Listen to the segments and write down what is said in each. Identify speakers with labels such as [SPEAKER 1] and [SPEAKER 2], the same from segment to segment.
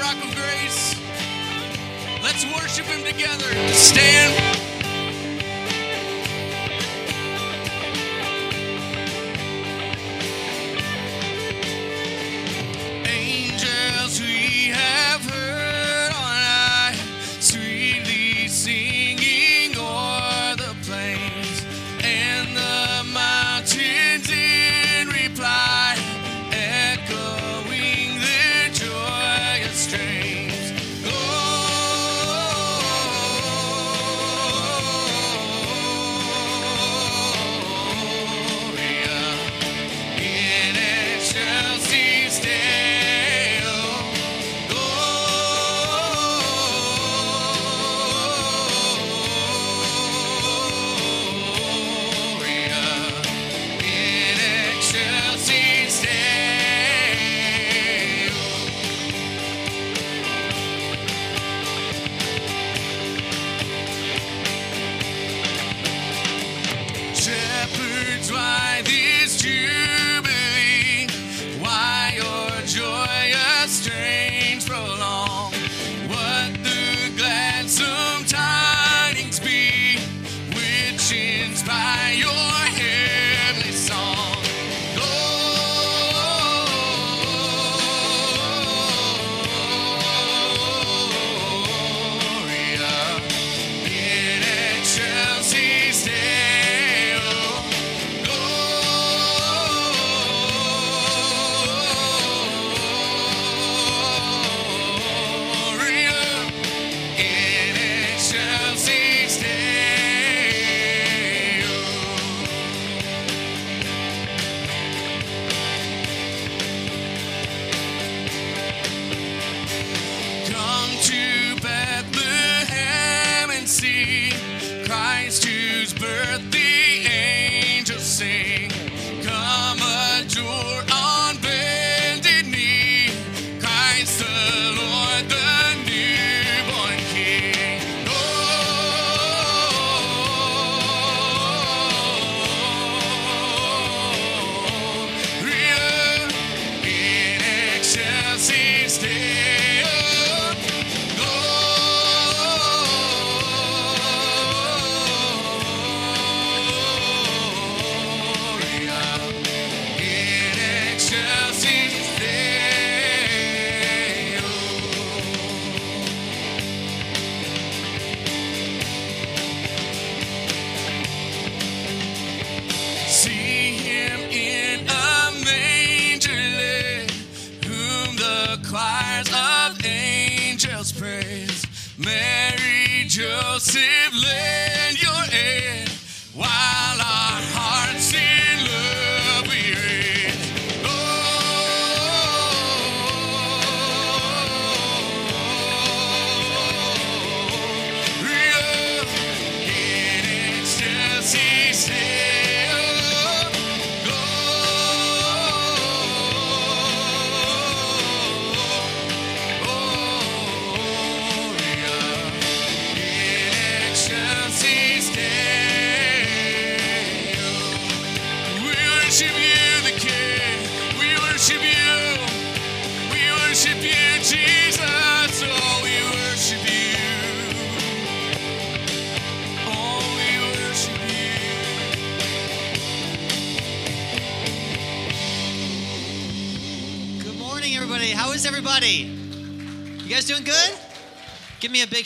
[SPEAKER 1] Rock of Grace. Let's worship Him together. Stand.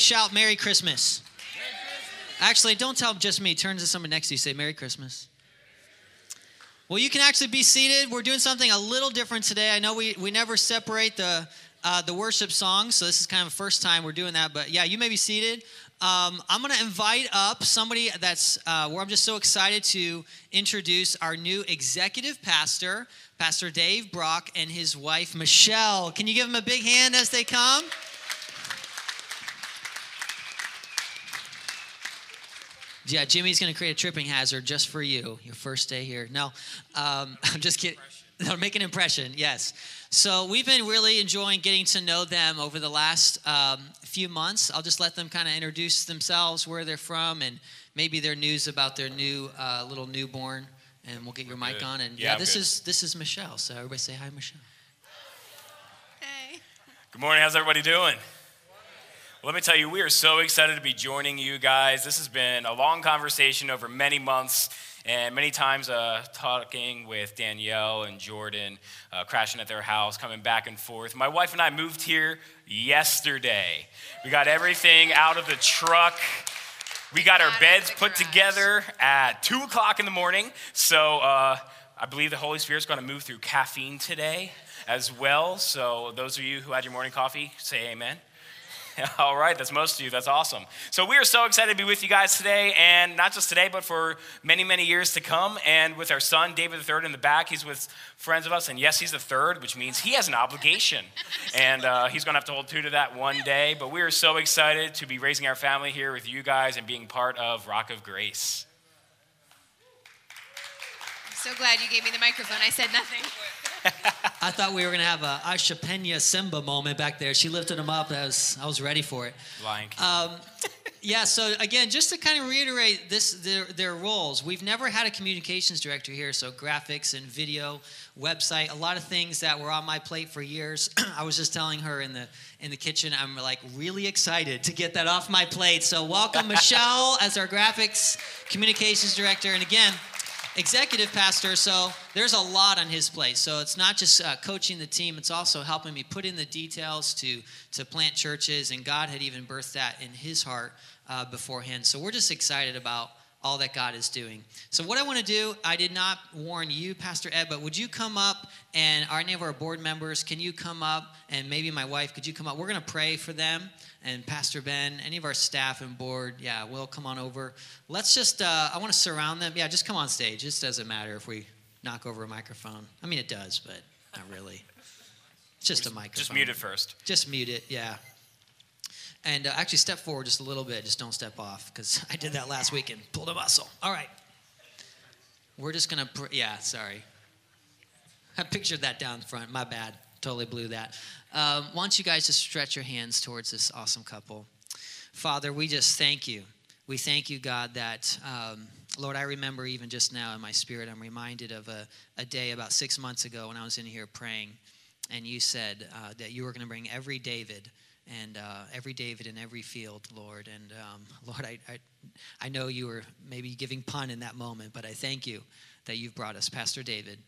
[SPEAKER 2] Shout, Merry Christmas. Actually, don't tell just me. Turn to someone next to you. Say, Merry Christmas. Well, you can actually be seated. We're doing something a little different today. I know we, we never separate the, uh, the worship songs, so this is kind of the first time we're doing that. But yeah, you may be seated. Um, I'm going to invite up somebody that's uh, where I'm just so excited to introduce our new executive pastor, Pastor Dave Brock, and his wife, Michelle. Can you give them a big hand as they come? Yeah, Jimmy's going to create a tripping hazard just for you, your first day here. No, um, I'm just kidding. No, make an impression, yes. So we've been really enjoying getting to know them over the last um, few months. I'll just let them kind of introduce themselves, where they're from, and maybe their news about their new uh, little newborn. And we'll get your mic
[SPEAKER 3] good.
[SPEAKER 2] on. And
[SPEAKER 3] Yeah,
[SPEAKER 2] yeah, this
[SPEAKER 3] good.
[SPEAKER 2] is this is Michelle. So everybody say hi, Michelle.
[SPEAKER 4] Hey.
[SPEAKER 3] Good morning. How's everybody doing? Let me tell you, we are so excited to be joining you guys. This has been a long conversation over many months, and many times uh, talking with Danielle and Jordan, uh, crashing at their house, coming back and forth. My wife and I moved here yesterday. We got everything out of the truck. We got our beds put together at 2 o'clock in the morning. So uh, I believe the Holy Spirit's going to move through caffeine today as well. So, those of you who had your morning coffee, say amen. All right, that's most of you. That's awesome. So, we are so excited to be with you guys today, and not just today, but for many, many years to come. And with our son, David III, in the back, he's with friends of us. And yes, he's the third, which means he has an obligation. and uh, he's going to have to hold true to that one day. But we are so excited to be raising our family here with you guys and being part of Rock of Grace.
[SPEAKER 4] I'm so glad you gave me the microphone. I said nothing.
[SPEAKER 2] I thought we were going to have a Aisha Pena Simba moment back there. She lifted him up. I was, I was ready for it.
[SPEAKER 3] Lion
[SPEAKER 2] Um, yeah, so again, just to kind of reiterate this, their, their roles, we've never had a communications director here, so graphics and video, website, a lot of things that were on my plate for years. I was just telling her in the in the kitchen, I'm like really excited to get that off my plate. So welcome Michelle as our graphics communications director, and again, executive pastor, so there's a lot on his plate. So it's not just uh, coaching the team, it's also helping me put in the details to, to plant churches, and God had even birthed that in his heart uh, beforehand. So we're just excited about all that God is doing. So, what I want to do, I did not warn you, Pastor Ed, but would you come up and any of our board members, can you come up and maybe my wife, could you come up? We're going to pray for them and Pastor Ben, any of our staff and board, yeah, will come on over. Let's just, uh, I want to surround them. Yeah, just come on stage. It doesn't matter if we knock over a microphone. I mean, it does, but not really. It's just a microphone.
[SPEAKER 3] Just mute it first.
[SPEAKER 2] Just mute it, yeah. And uh, actually, step forward just a little bit. Just don't step off because I did that last week and pulled a muscle. All right. We're just going to, pr- yeah, sorry. I pictured that down front. My bad. Totally blew that. Um, why don't you guys just stretch your hands towards this awesome couple? Father, we just thank you. We thank you, God, that, um, Lord, I remember even just now in my spirit, I'm reminded of a, a day about six months ago when I was in here praying, and you said uh, that you were going to bring every David and uh, every David in every field, Lord. And um, Lord, I, I, I know you were maybe giving pun in that moment, but I thank you that you've brought us Pastor David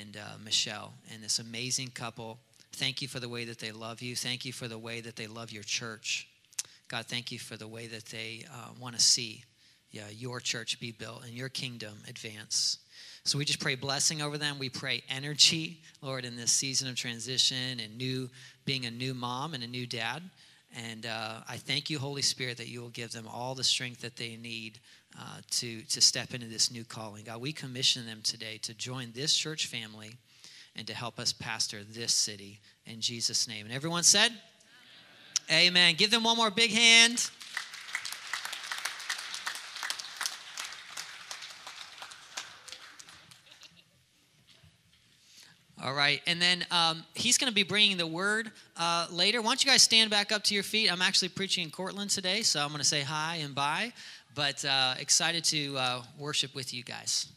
[SPEAKER 2] and uh, Michelle and this amazing couple. Thank you for the way that they love you. Thank you for the way that they love your church. God, thank you for the way that they uh, want to see yeah, your church be built and your kingdom advance. So we just pray blessing over them. We pray energy, Lord, in this season of transition and new, being a new mom and a new dad. And uh, I thank you, Holy Spirit, that you will give them all the strength that they need uh, to, to step into this new calling. God, we commission them today to join this church family and to help us pastor this city in Jesus' name. And everyone said, Amen. Amen. Give them one more big hand. All right, and then um, he's going to be bringing the word uh, later. Why don't you guys stand back up to your feet? I'm actually preaching in Cortland today, so I'm going to say hi and bye, but uh, excited to uh, worship with you guys.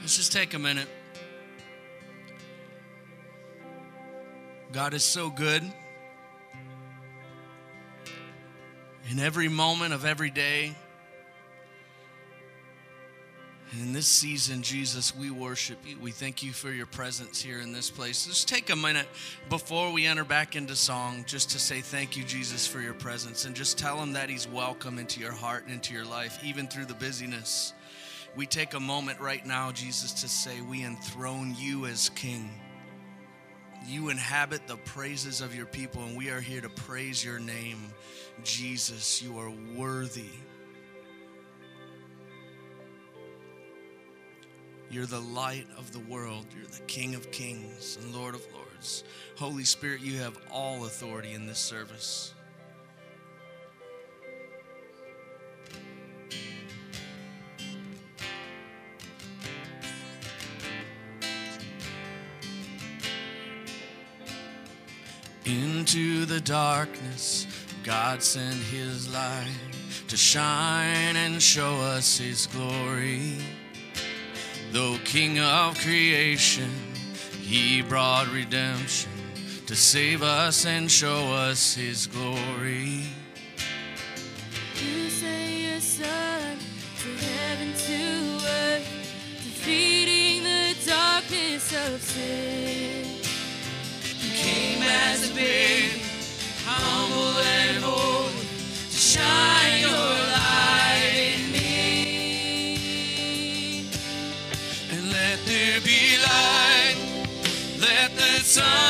[SPEAKER 1] Let's just take a minute. God is so good. In every moment of every day. In this season, Jesus, we worship you. We thank you for your presence here in this place. Just take a minute before we enter back into song just to say thank you, Jesus, for your presence. And just tell him that he's welcome into your heart and into your life, even through the busyness we take a moment right now, Jesus, to say, We enthrone you as King. You inhabit the praises of your people, and we are here to praise your name. Jesus, you are worthy. You're the light of the world. You're the King of kings and Lord of lords. Holy Spirit, you have all authority in this service. Into the darkness, God sent his light to shine and show us his glory. Though King of creation, he brought redemption to save us and show us his glory.
[SPEAKER 5] You sent your son to heaven to earth, defeating the darkness of sin.
[SPEAKER 1] As humble and to shine your light in me. And let there be light, let the sun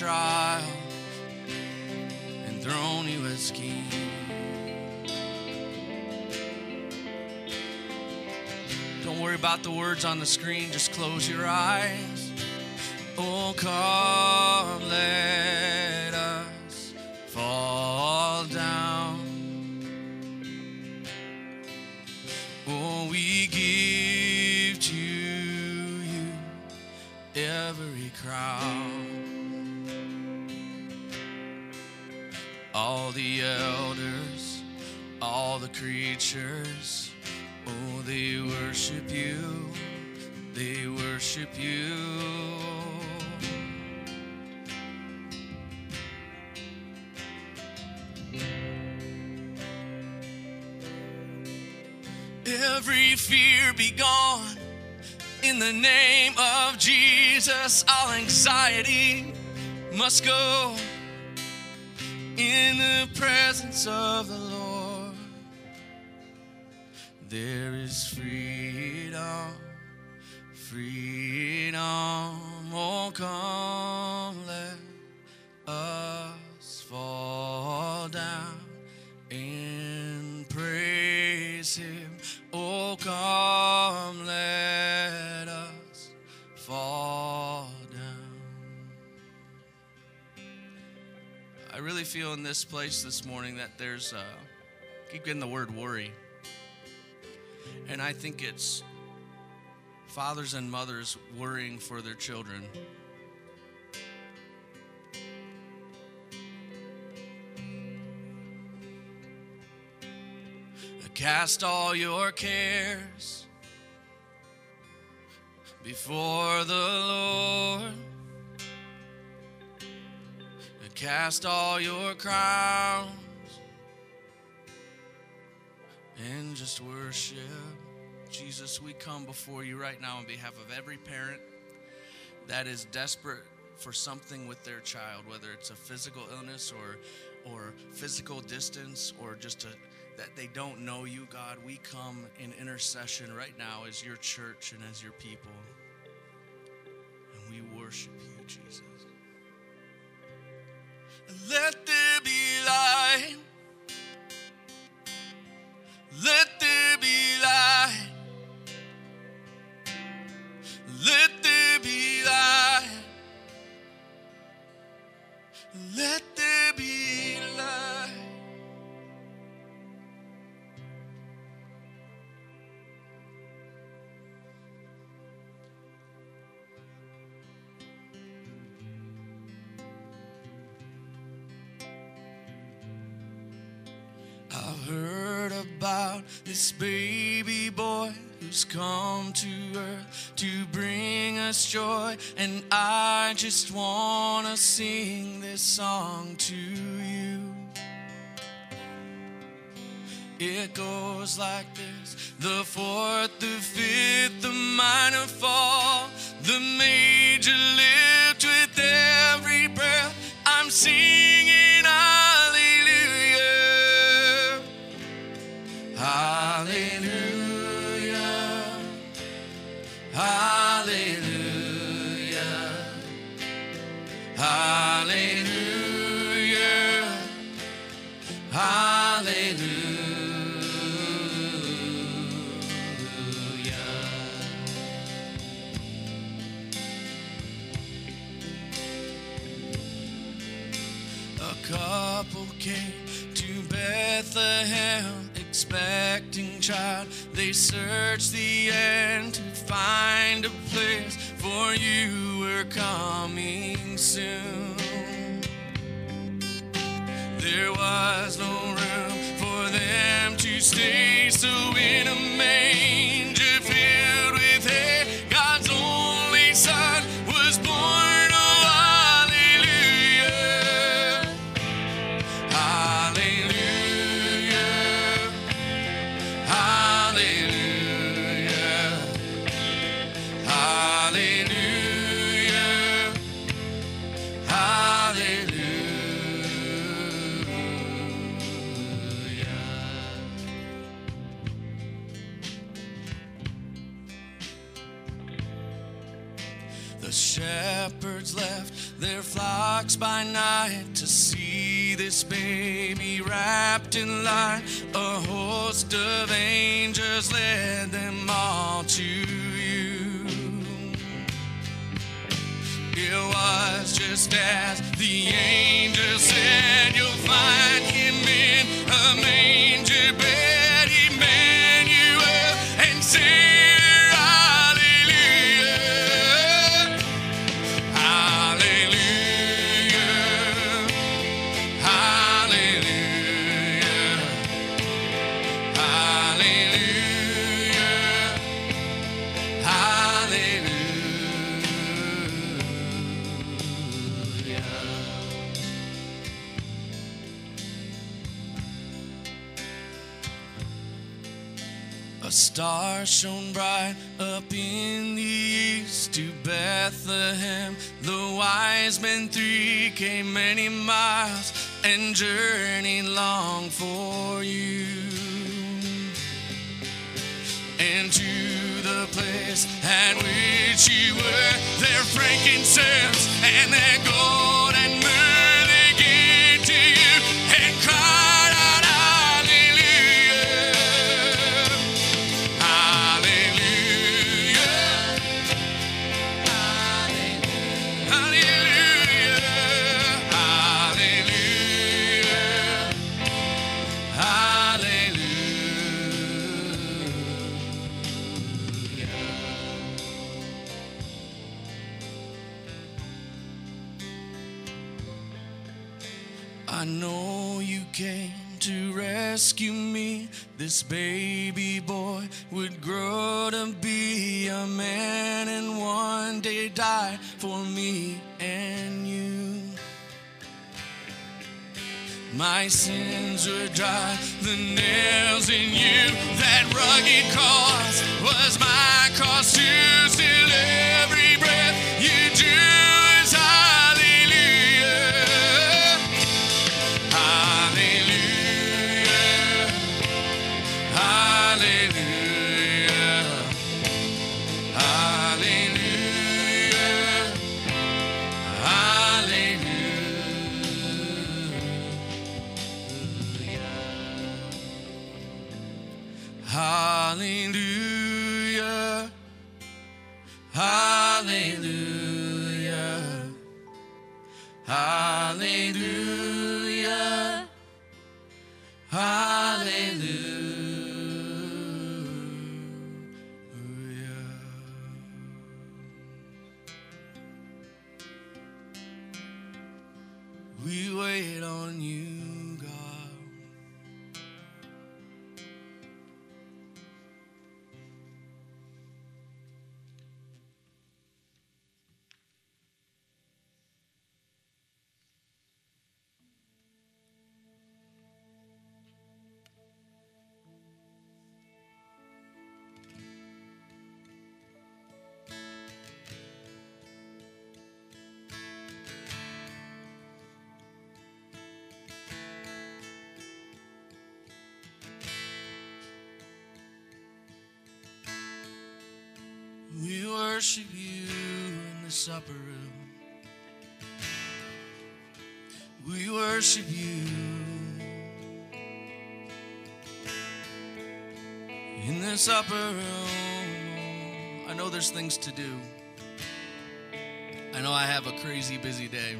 [SPEAKER 1] trial enthrone you as king. Don't worry about the words on the screen, just close your eyes. Oh, come, let us fall down. Oh, we give to you every crown. All the elders, all the creatures, oh, they worship you, they worship you. Every fear be gone in the name of Jesus. All anxiety must go in the presence of the Lord. there is freedom, freedom. Oh, come, let us fall down and praise Him. Oh, come, really feel in this place this morning that there's, uh, keep getting the word worry. And I think it's fathers and mothers worrying for their children. Cast all your cares before the Lord. Cast all your crowns and just worship. Jesus, we come before you right now on behalf of every parent that is desperate for something with their child, whether it's a physical illness or or physical distance or just a that they don't know you, God. We come in intercession right now as your church and as your people. And we worship you, Jesus. Let there be light. Let there be light. Let there be light. Let there be light. Heard about this baby boy who's come to earth to bring us joy, and I just want to sing this song to you. It goes like this the fourth, the fifth, the minor fall, the major lift with every breath. I'm singing They searched the end to find a place for you were coming soon. There was no room for them to stay, so in a manger flocks by night to see this baby wrapped in light. A host of angels led them all to you. It was just as the angel said, You'll find him in a manger bed, Emmanuel, and say, star shone bright up in the east to Bethlehem. The wise men three came many miles and journeyed long for you. And to the place at which you were. Their frankincense and their gold and rescue me. This baby boy would grow to be a man and one day die for me and you. My sins were dry, the nails in you, that rugged cross was my cross to still every breath Hallelujah. Hallelujah. We wait on you, worship you in this upper room. We worship you in this upper room. I know there's things to do. I know I have a crazy busy day.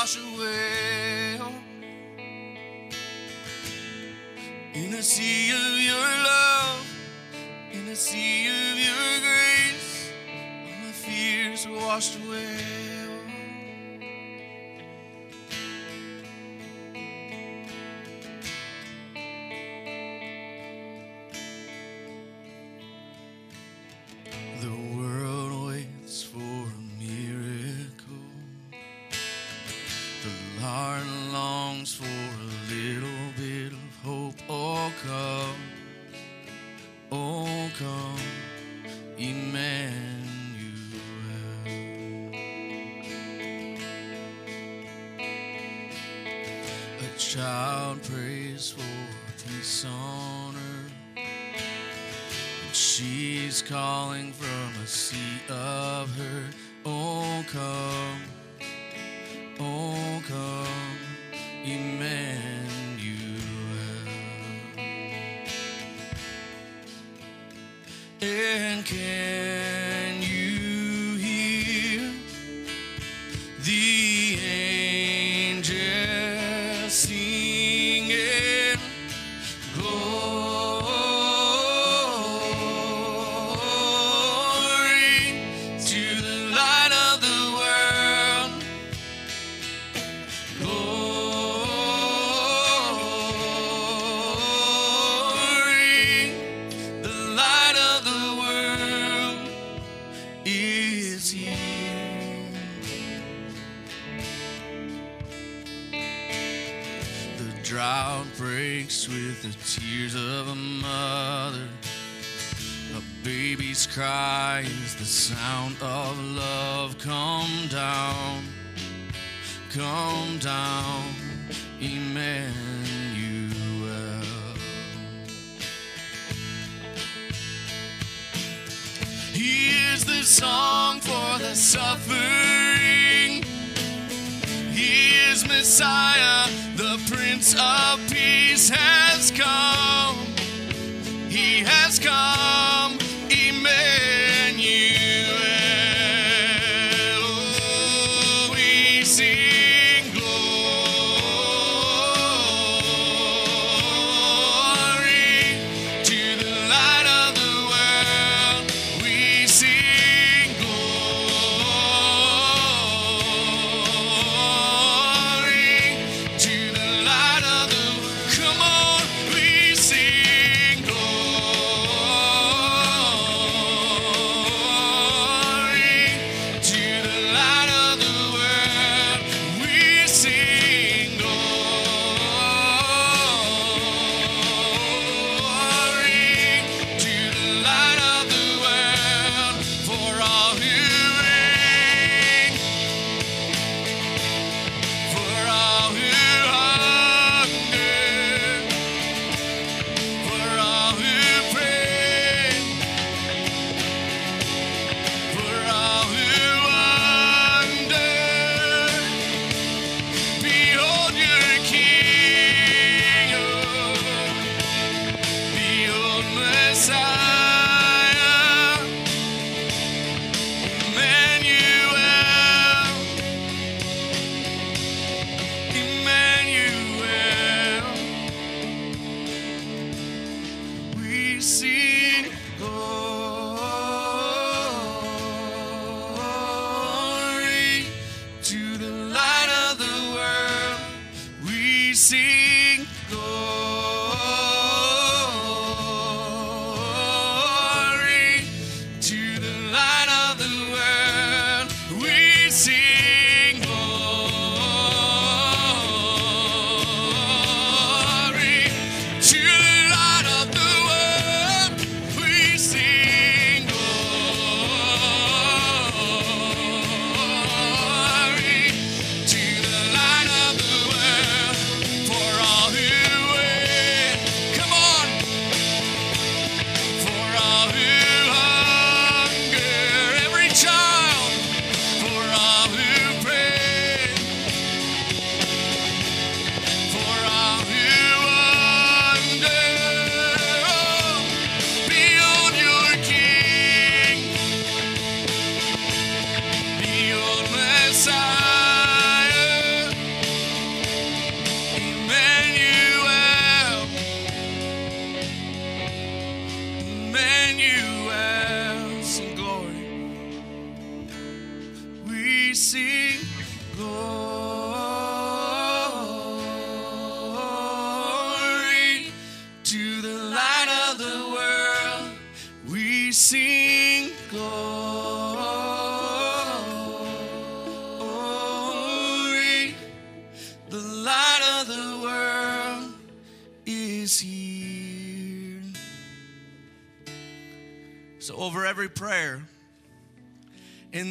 [SPEAKER 1] Wash away. In a sea of your love, in a sea of your grace, all my fears were washed away. is the song for the suffering. He is Messiah, the Prince of Peace has come. He has come.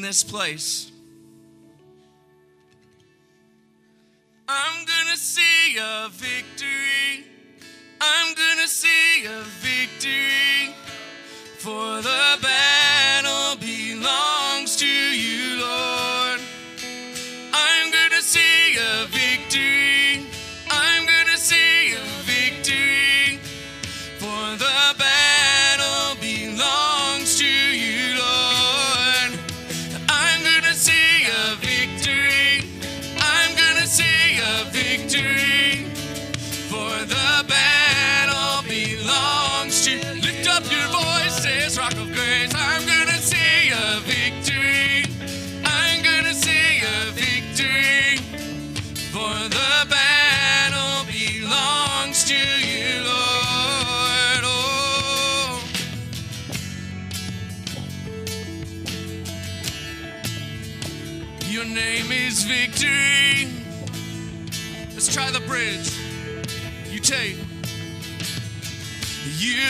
[SPEAKER 1] this place. I'm gonna see a victory. I'm gonna see a victory for the battle.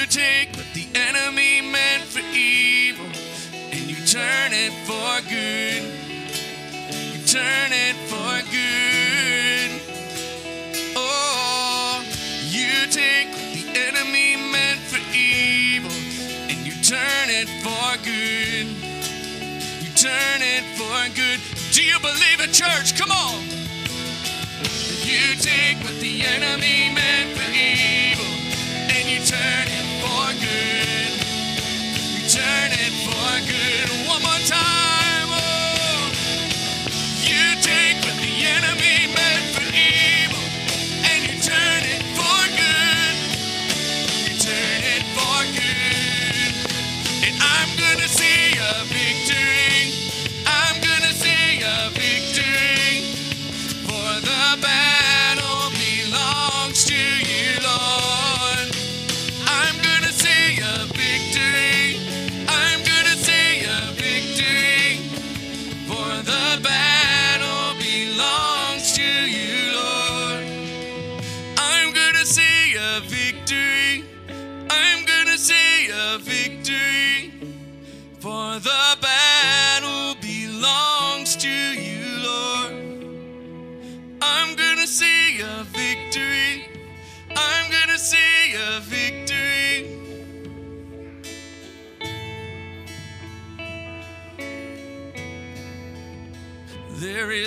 [SPEAKER 1] Take what the enemy meant for evil and you turn it for good. You turn it for good. Oh, you take what the enemy meant for evil and you turn it for good. You turn it for good. Do you believe it, church? Come on. You take what the enemy meant for evil and you turn it You turn it for good. One more time. Oh. You take what the enemy meant for evil and you turn it for good. You turn it for good. And I'm gonna see a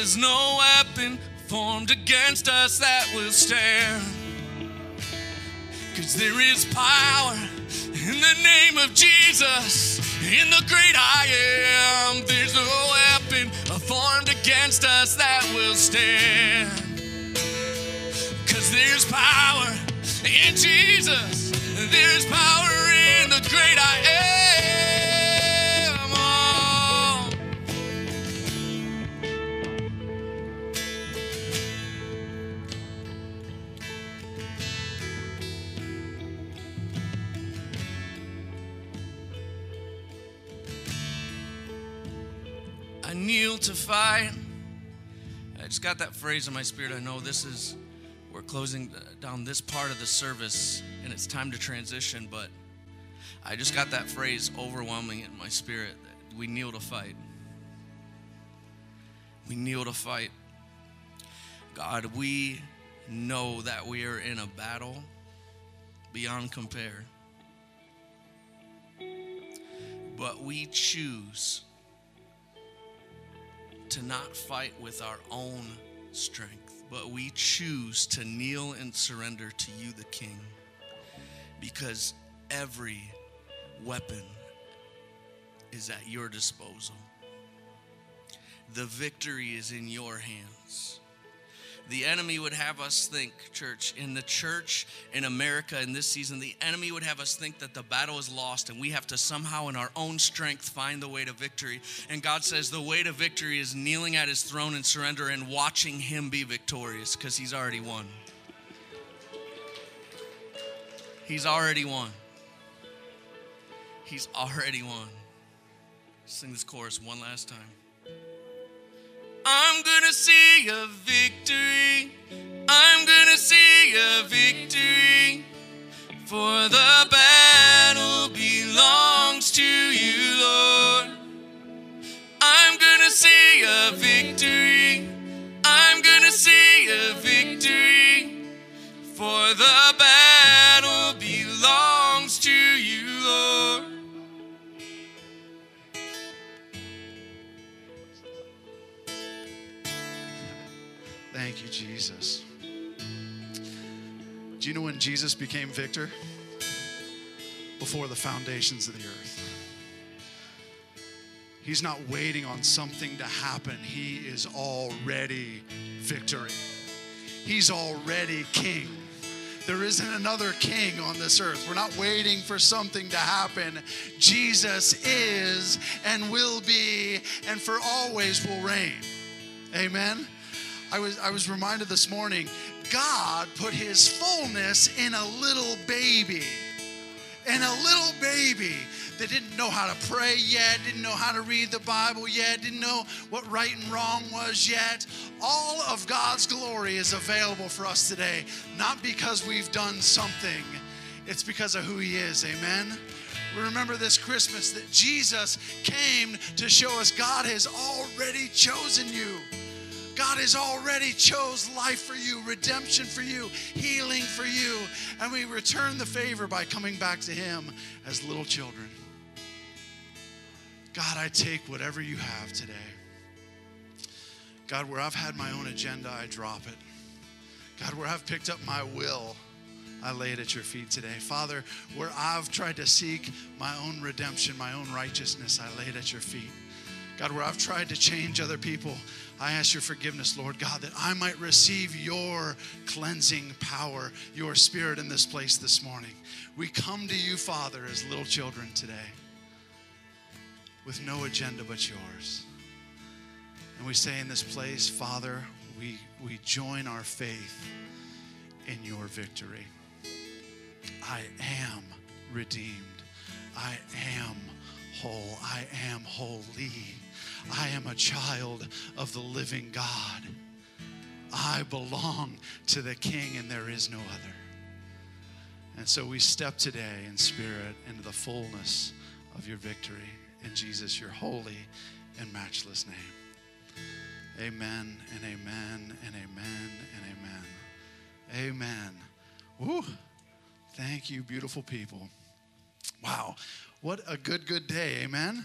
[SPEAKER 1] is no weapon formed against us that will stand. Cause there is power in the name of Jesus, in the great I am. There's no weapon formed against us that will stand. Cause there's power in Jesus, there's power in the great I am. Kneel to fight. I just got that phrase in my spirit. I know this is, we're closing down this part of the service and it's time to transition, but I just got that phrase overwhelming in my spirit we kneel to fight. We kneel to fight. God, we know that we are in a battle beyond compare. But we choose to not fight with our own strength, but we choose to kneel and surrender to you, the King, because every weapon is at your disposal. The victory is in your hands. The enemy would have us think, church, in the church in America in this season, the enemy would have us think that the battle is lost and we have to somehow, in our own strength, find the way to victory. And God says the way to victory is kneeling at his throne and surrender and watching him be victorious because he's already won. He's already won. He's already won. Sing this chorus one last time. I'm gonna see a victory. I'm gonna see a victory. For the
[SPEAKER 6] Jesus became victor? Before the foundations of the earth. He's not waiting on something to happen, He is already victory. He's already king. There isn't another king on this earth. We're not waiting for something to happen. Jesus is and will be and for always will reign. Amen. I was I was reminded this morning, God put his fullness in a little baby. In a little baby that didn't know how to pray yet, didn't know how to read the Bible yet, didn't know what right and wrong was yet. All of God's glory is available for us today, not because we've done something. it's because of who He is. Amen. We remember this Christmas that Jesus came to show us God has already chosen you. God has already chose life for you, redemption for you, healing for you, and we return the favor by coming back to him as little children. God, I take whatever you have today. God, where I've had my own agenda, I drop it. God, where I've picked up my will, I lay it at your feet today. Father, where I've tried to seek my own redemption, my own righteousness, I lay it at your feet. God, where I've tried to change other people, I ask your forgiveness, Lord God, that I might receive your cleansing power, your spirit in this place this morning. We come to you, Father, as little children today with no agenda but yours. And we say in this place, Father, we, we join our faith in your victory. I am redeemed. I am whole. I am holy. I am a child of the living God. I belong to the King, and there is no other. And so we step today in spirit into the fullness of your victory. In Jesus, your holy and matchless name. Amen and amen and amen and amen. Amen. Woo. Thank you, beautiful people. Wow. What a good, good day. Amen.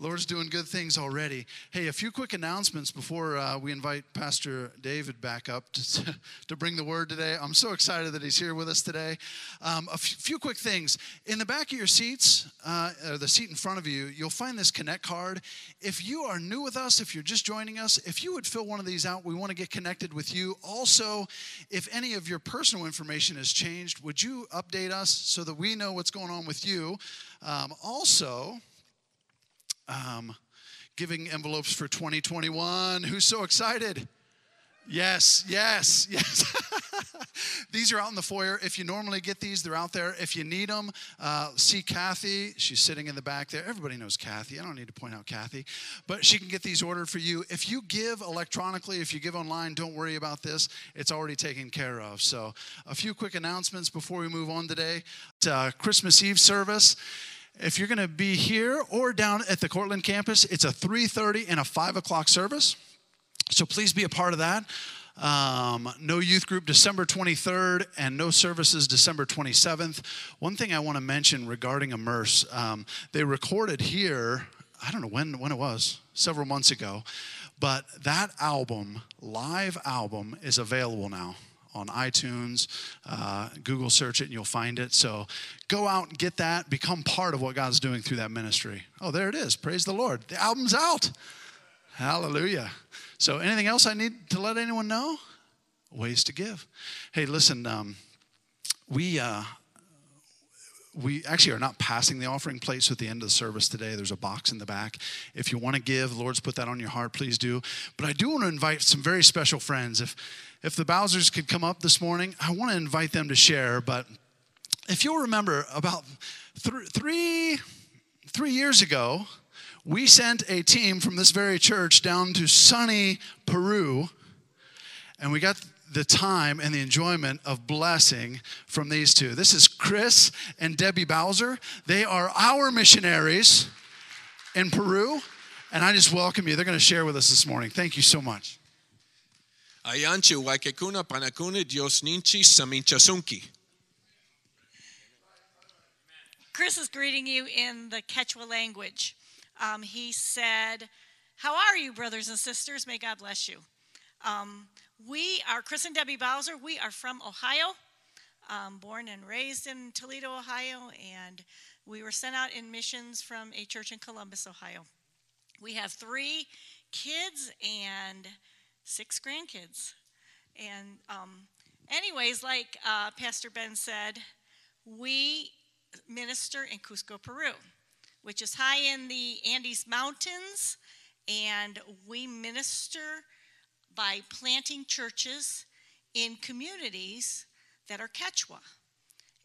[SPEAKER 6] Lord's doing good things already. Hey, a few quick announcements before uh, we invite Pastor David back up to, to bring the word today. I'm so excited that he's here with us today. Um, a f- few quick things. In the back of your seats, uh, or the seat in front of you, you'll find this Connect card. If you are new with us, if you're just joining us, if you would fill one of these out, we want to get connected with you. Also, if any of your personal information has changed, would you update us so that we know what's going on with you? Um, also, um, giving envelopes for 2021. Who's so excited? Yes, yes, yes. these are out in the foyer. If you normally get these, they're out there. If you need them, uh, see Kathy. She's sitting in the back there. Everybody knows Kathy. I don't need to point out Kathy, but she can get these ordered for you. If you give electronically, if you give online, don't worry about this. It's already taken care of. So, a few quick announcements before we move on today. Uh, Christmas Eve service if you're going to be here or down at the Cortland campus, it's a 3:30 and a 5 o'clock service. So please be a part of that. Um, no youth group December 23rd and no services December 27th. One thing I want to mention regarding Immerse, um, they recorded here, I don't know when, when it was, several months ago, but that album, live album, is available now on iTunes. Uh, Google search it and you'll find it. So go out and get that. Become part of what God's doing through that ministry. Oh, there it is. Praise the Lord. The album's out. Hallelujah. So, anything else I need to let anyone know? Ways to give. Hey, listen, um, we. Uh, we actually are not passing the offering plates at the end of the service today. There's a box in the back. If you want to give, Lord's put that on your heart, please do. But I do want to invite some very special friends. If if the Bowsers could come up this morning, I want to invite them to share. But if you'll remember, about th- three three years ago, we sent a team from this very church down to sunny Peru, and we got the time and the enjoyment of blessing from these two. This is Chris and Debbie Bowser. They are our missionaries in Peru, and I just welcome you. They're going to share with us this morning. Thank you so much.
[SPEAKER 7] Waikekuna Dios ninchi saminchasunki.
[SPEAKER 8] Chris is greeting you in the Quechua language. Um, he said, How are you, brothers and sisters? May God bless you. Um, we are Chris and Debbie Bowser. We are from Ohio, um, born and raised in Toledo, Ohio, and we were sent out in missions from a church in Columbus, Ohio. We have three kids and six grandkids. And, um, anyways, like uh, Pastor Ben said, we minister in Cusco, Peru, which is high in the Andes Mountains, and we minister by planting churches in communities that are Quechua.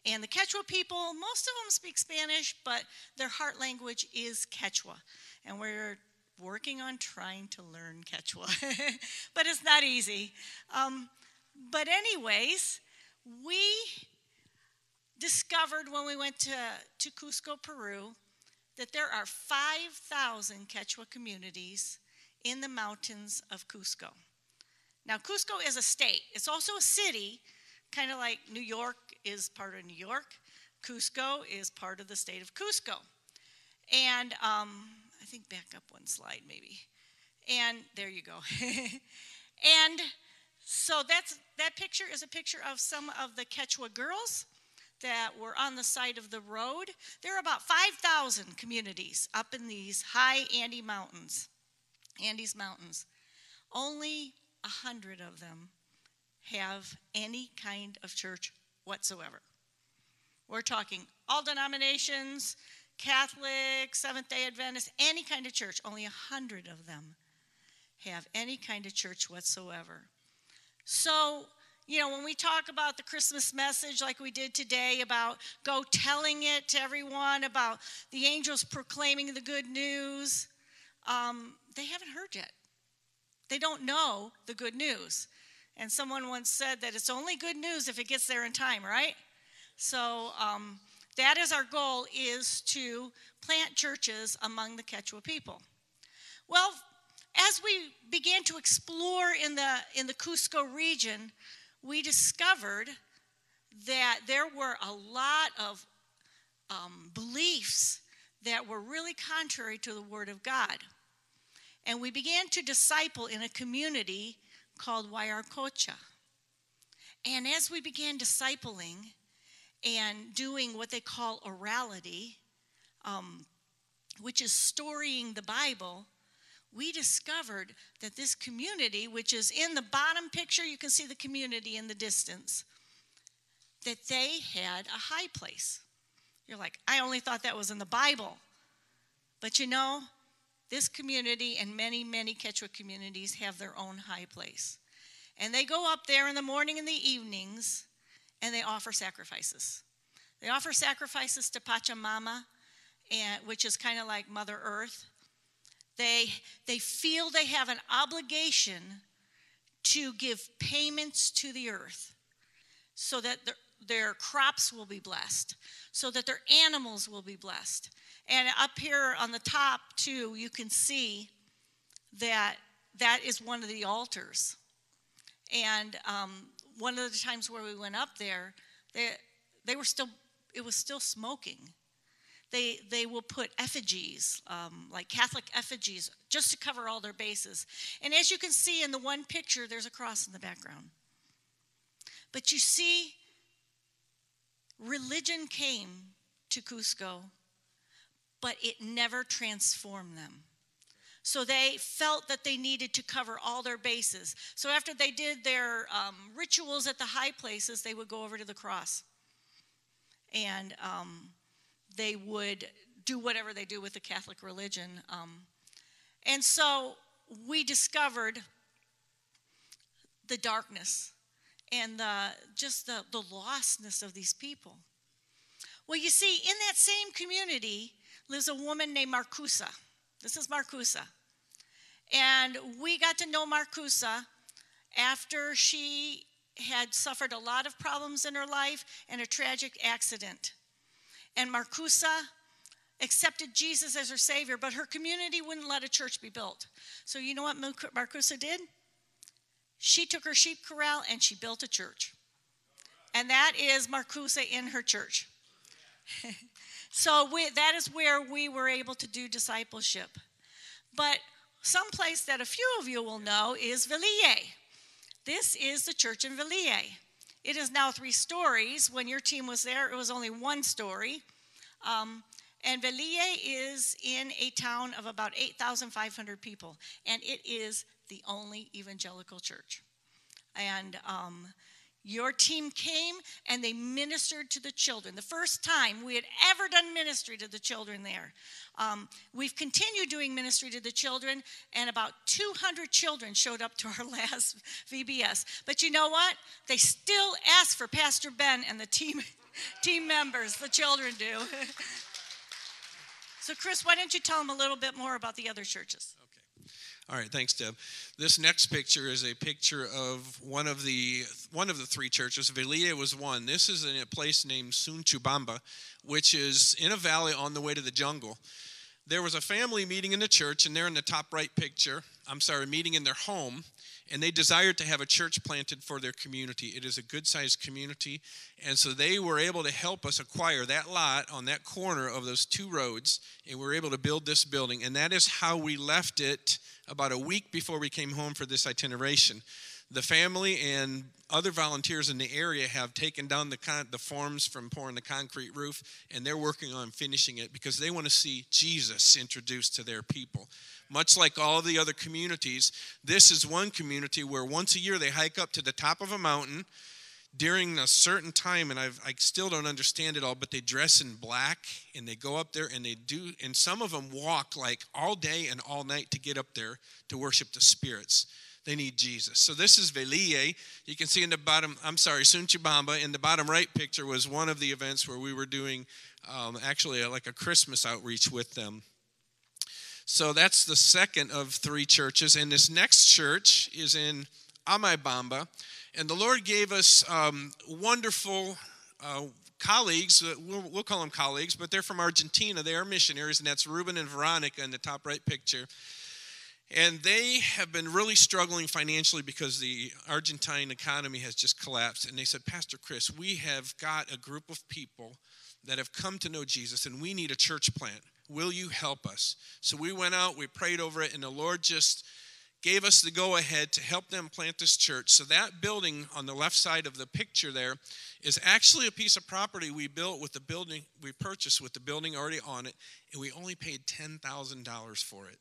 [SPEAKER 8] And the Quechua people, most of them speak Spanish, but their heart language is Quechua. And we're working on trying to learn Quechua, but it's not easy. Um, but, anyways, we discovered when we went to, to Cusco, Peru, that there are 5,000 Quechua communities in the mountains of Cusco. Now, Cusco is a state, it's also a city, kind of like New York is part of New York. Cusco is part of the state of Cusco. And um, think back up one slide maybe. And there you go. and so that's that picture is a picture of some of the Quechua girls that were on the side of the road. There are about 5,000 communities up in these high Andes mountains. Andes mountains. Only a hundred of them have any kind of church whatsoever. We're talking all denominations, Catholic, Seventh day Adventist, any kind of church. Only a hundred of them have any kind of church whatsoever. So, you know, when we talk about the Christmas message like we did today, about go telling it to everyone, about the angels proclaiming the good news, um, they haven't heard yet. They don't know the good news. And someone once said that it's only good news if it gets there in time, right? So um, that is our goal is to plant churches among the Quechua people. Well, as we began to explore in the in the Cusco region, we discovered that there were a lot of um, beliefs that were really contrary to the Word of God. And we began to disciple in a community called Huayarcocha. And as we began discipling and doing what they call orality, um, which is storying the Bible, we discovered that this community, which is in the bottom picture, you can see the community in the distance, that they had a high place. You're like, I only thought that was in the Bible. But you know, this community and many, many Quechua communities have their own high place. And they go up there in the morning and the evenings and they offer sacrifices. They offer sacrifices to Pachamama, and, which is kind of like Mother Earth. They, they feel they have an obligation to give payments to the earth so that their, their crops will be blessed, so that their animals will be blessed. And up here on the top, too, you can see that that is one of the altars. And um, one of the times where we went up there, they, they were still, it was still smoking. They, they will put effigies, um, like Catholic effigies, just to cover all their bases. And as you can see in the one picture, there's a cross in the background. But you see, religion came to Cusco, but it never transformed them. So they felt that they needed to cover all their bases. So after they did their um, rituals at the high places, they would go over to the cross. And um, they would do whatever they do with the Catholic religion. Um, and so we discovered the darkness and the, just the, the lostness of these people. Well, you see, in that same community lives a woman named Marcusa. This is Marcusa. And we got to know Marcusa after she had suffered a lot of problems in her life and a tragic accident. And Marcusa accepted Jesus as her Savior, but her community wouldn't let a church be built. So, you know what Marcusa did? She took her sheep corral and she built a church. And that is Marcusa in her church. so, we, that is where we were able to do discipleship. But someplace that a few of you will know is Villiers. This is the church in Villiers. It is now three stories. When your team was there, it was only one story. Um, and Villiers is in a town of about 8,500 people, and it is the only evangelical church. And um, your team came and they ministered to the children. The first time we had ever done ministry to the children there. Um, we've continued doing ministry to the children, and about 200 children showed up to our last VBS. But you know what? They still ask for Pastor Ben and the team, team members, the children do. so, Chris, why don't you tell them a little bit more about the other churches?
[SPEAKER 7] All right, thanks, Deb. This next picture is a picture of one of the one of the three churches. Velia was one. This is in a place named Sunchubamba, which is in a valley on the way to the jungle. There was a family meeting in the church, and they're in the top right picture. I'm sorry, meeting in their home, and they desired to have a church planted for their community. It is a good sized community, and so they were able to help us acquire that lot on that corner of those two roads, and we were able to build this building. And that is how we left it about a week before we came home for this itineration. The family and other volunteers in the area have taken down the, con- the forms from pouring the concrete roof, and they're working on finishing it because they want to see Jesus introduced to their people. Much like all the other communities, this is one community where once a year they hike up to the top of a mountain during a certain time, and I've, I still don't understand it all, but they dress in black and they go up there and they do, and some of them walk like all day and all night to get up there to worship the spirits. They need Jesus. So this is Velie. You can see in the bottom, I'm sorry, Sunchibamba. In the bottom right picture was one of the events where we were doing um, actually a, like a Christmas outreach with them. So that's the second of three churches. And this next church is in Amaibamba. And the Lord gave us um, wonderful uh, colleagues. We'll, we'll call them colleagues, but they're from Argentina. They are missionaries, and that's Ruben and Veronica in the top right picture. And they have been really struggling financially because the Argentine economy has just collapsed. And they said, Pastor Chris, we have got a group of people that have come to know Jesus, and we need a church plant. Will you help us? So we went out, we prayed over it, and the Lord just gave us the go ahead to help them plant this church. So that building on the left side of the picture there is actually a piece of property we built with the building we purchased with the building already on it, and we only paid $10,000 for it.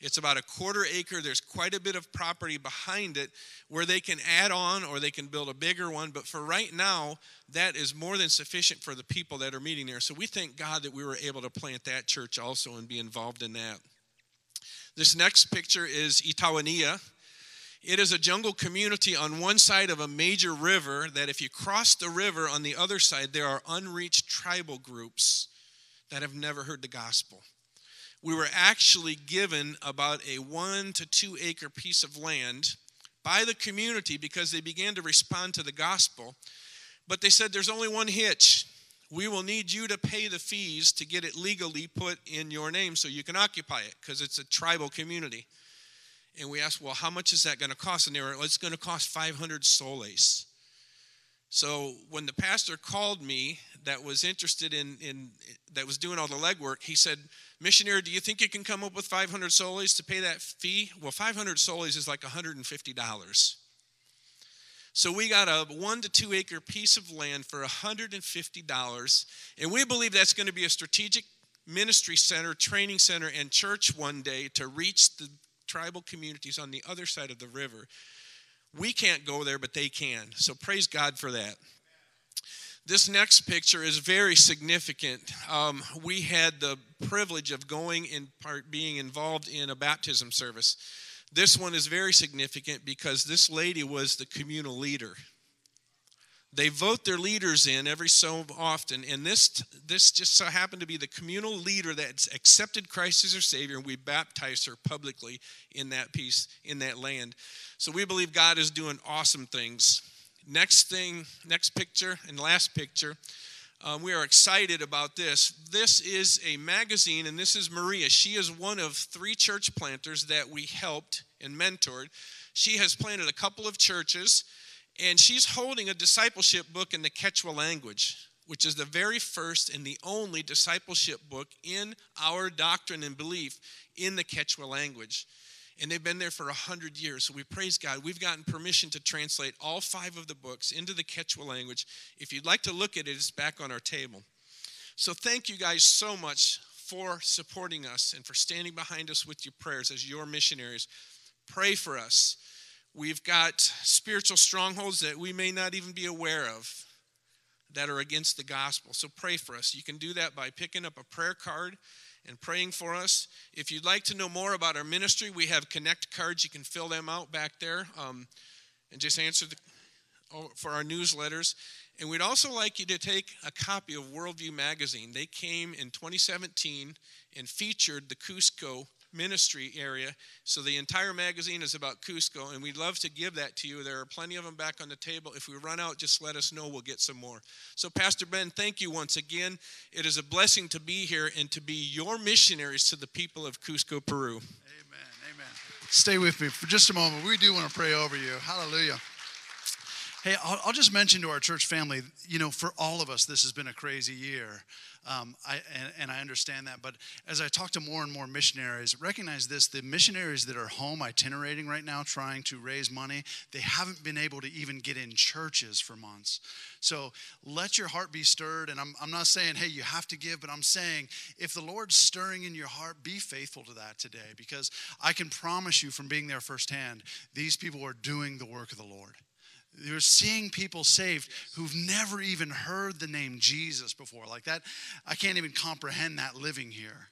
[SPEAKER 7] It's about a quarter acre. There's quite a bit of property behind it where they can add on or they can build a bigger one. But for right now, that is more than sufficient for the people that are meeting there. So we thank God that we were able to plant that church also and be involved in that. This next picture is Itahuania. It is a jungle community on one side of a major river that if you cross the river on the other side, there are unreached tribal groups that have never heard the gospel we were actually given about a one to two acre piece of land by the community because they began to respond to the gospel. But they said there's only one hitch. We will need you to pay the fees to get it legally put in your name so you can occupy it because it's a tribal community. And we asked, well, how much is that going to cost? And they were, it's going to cost 500 soles. So when the pastor called me that was interested in, in that was doing all the legwork, he said, Missionary, do you think you can come up with 500 soles to pay that fee? Well, 500 soles is like $150. So we got a one to two acre piece of land for $150. And we believe that's going to be a strategic ministry center, training center, and church one day to reach the tribal communities on the other side of the river. We can't go there, but they can. So praise God for that. This next picture is very significant. Um, we had the privilege of going in part, being involved in a baptism service. This one is very significant because this lady was the communal leader. They vote their leaders in every so often, and this this just so happened to be the communal leader that accepted Christ as her Savior, and we baptized her publicly in that piece in that land. So we believe God is doing awesome things. Next thing, next picture, and last picture. Um, we are excited about this. This is a magazine, and this is Maria. She is one of three church planters that we helped and mentored. She has planted a couple of churches, and she's holding a discipleship book in the Quechua language, which is the very first and the only discipleship book in our doctrine and belief in the Quechua language and they've been there for a hundred years. So we praise God. We've gotten permission to translate all five of the books into the Quechua language. If you'd like to look at it, it's back on our table. So thank you guys so much for supporting us and for standing behind us with your prayers as your missionaries. Pray for us. We've got spiritual strongholds that we may not even be aware of that are against the gospel. So pray for us. You can do that by picking up a prayer card and praying for us. If you'd like to know more about our ministry, we have connect cards. You can fill them out back there um, and just answer the, oh, for our newsletters. And we'd also like you to take a copy of Worldview magazine. They came in 2017 and featured the Cusco ministry area. So the entire magazine is about Cusco, and we'd love to give that to you. There are plenty of them back on the table. If we run out, just let us know. We'll get some more. So, Pastor Ben, thank you once again. It is a blessing to be here and to be your missionaries to the people of Cusco, Peru.
[SPEAKER 6] Amen. Amen. Stay with me for just a moment. We do want to pray over you. Hallelujah. Hey, I'll, I'll just mention to our church family, you know, for all of us, this has been a crazy year. Um, I, and, and I understand that. But as I talk to more and more missionaries, recognize this the missionaries that are home itinerating right now, trying to raise money, they haven't been able to even get in churches for months. So let your heart be stirred. And I'm, I'm not saying, hey, you have to give, but I'm saying if the Lord's stirring in your heart, be faithful to that today because I can promise you from being there firsthand, these people are doing the work of the Lord. You're seeing people saved who've never even heard the name Jesus before. Like that, I can't even comprehend that living here.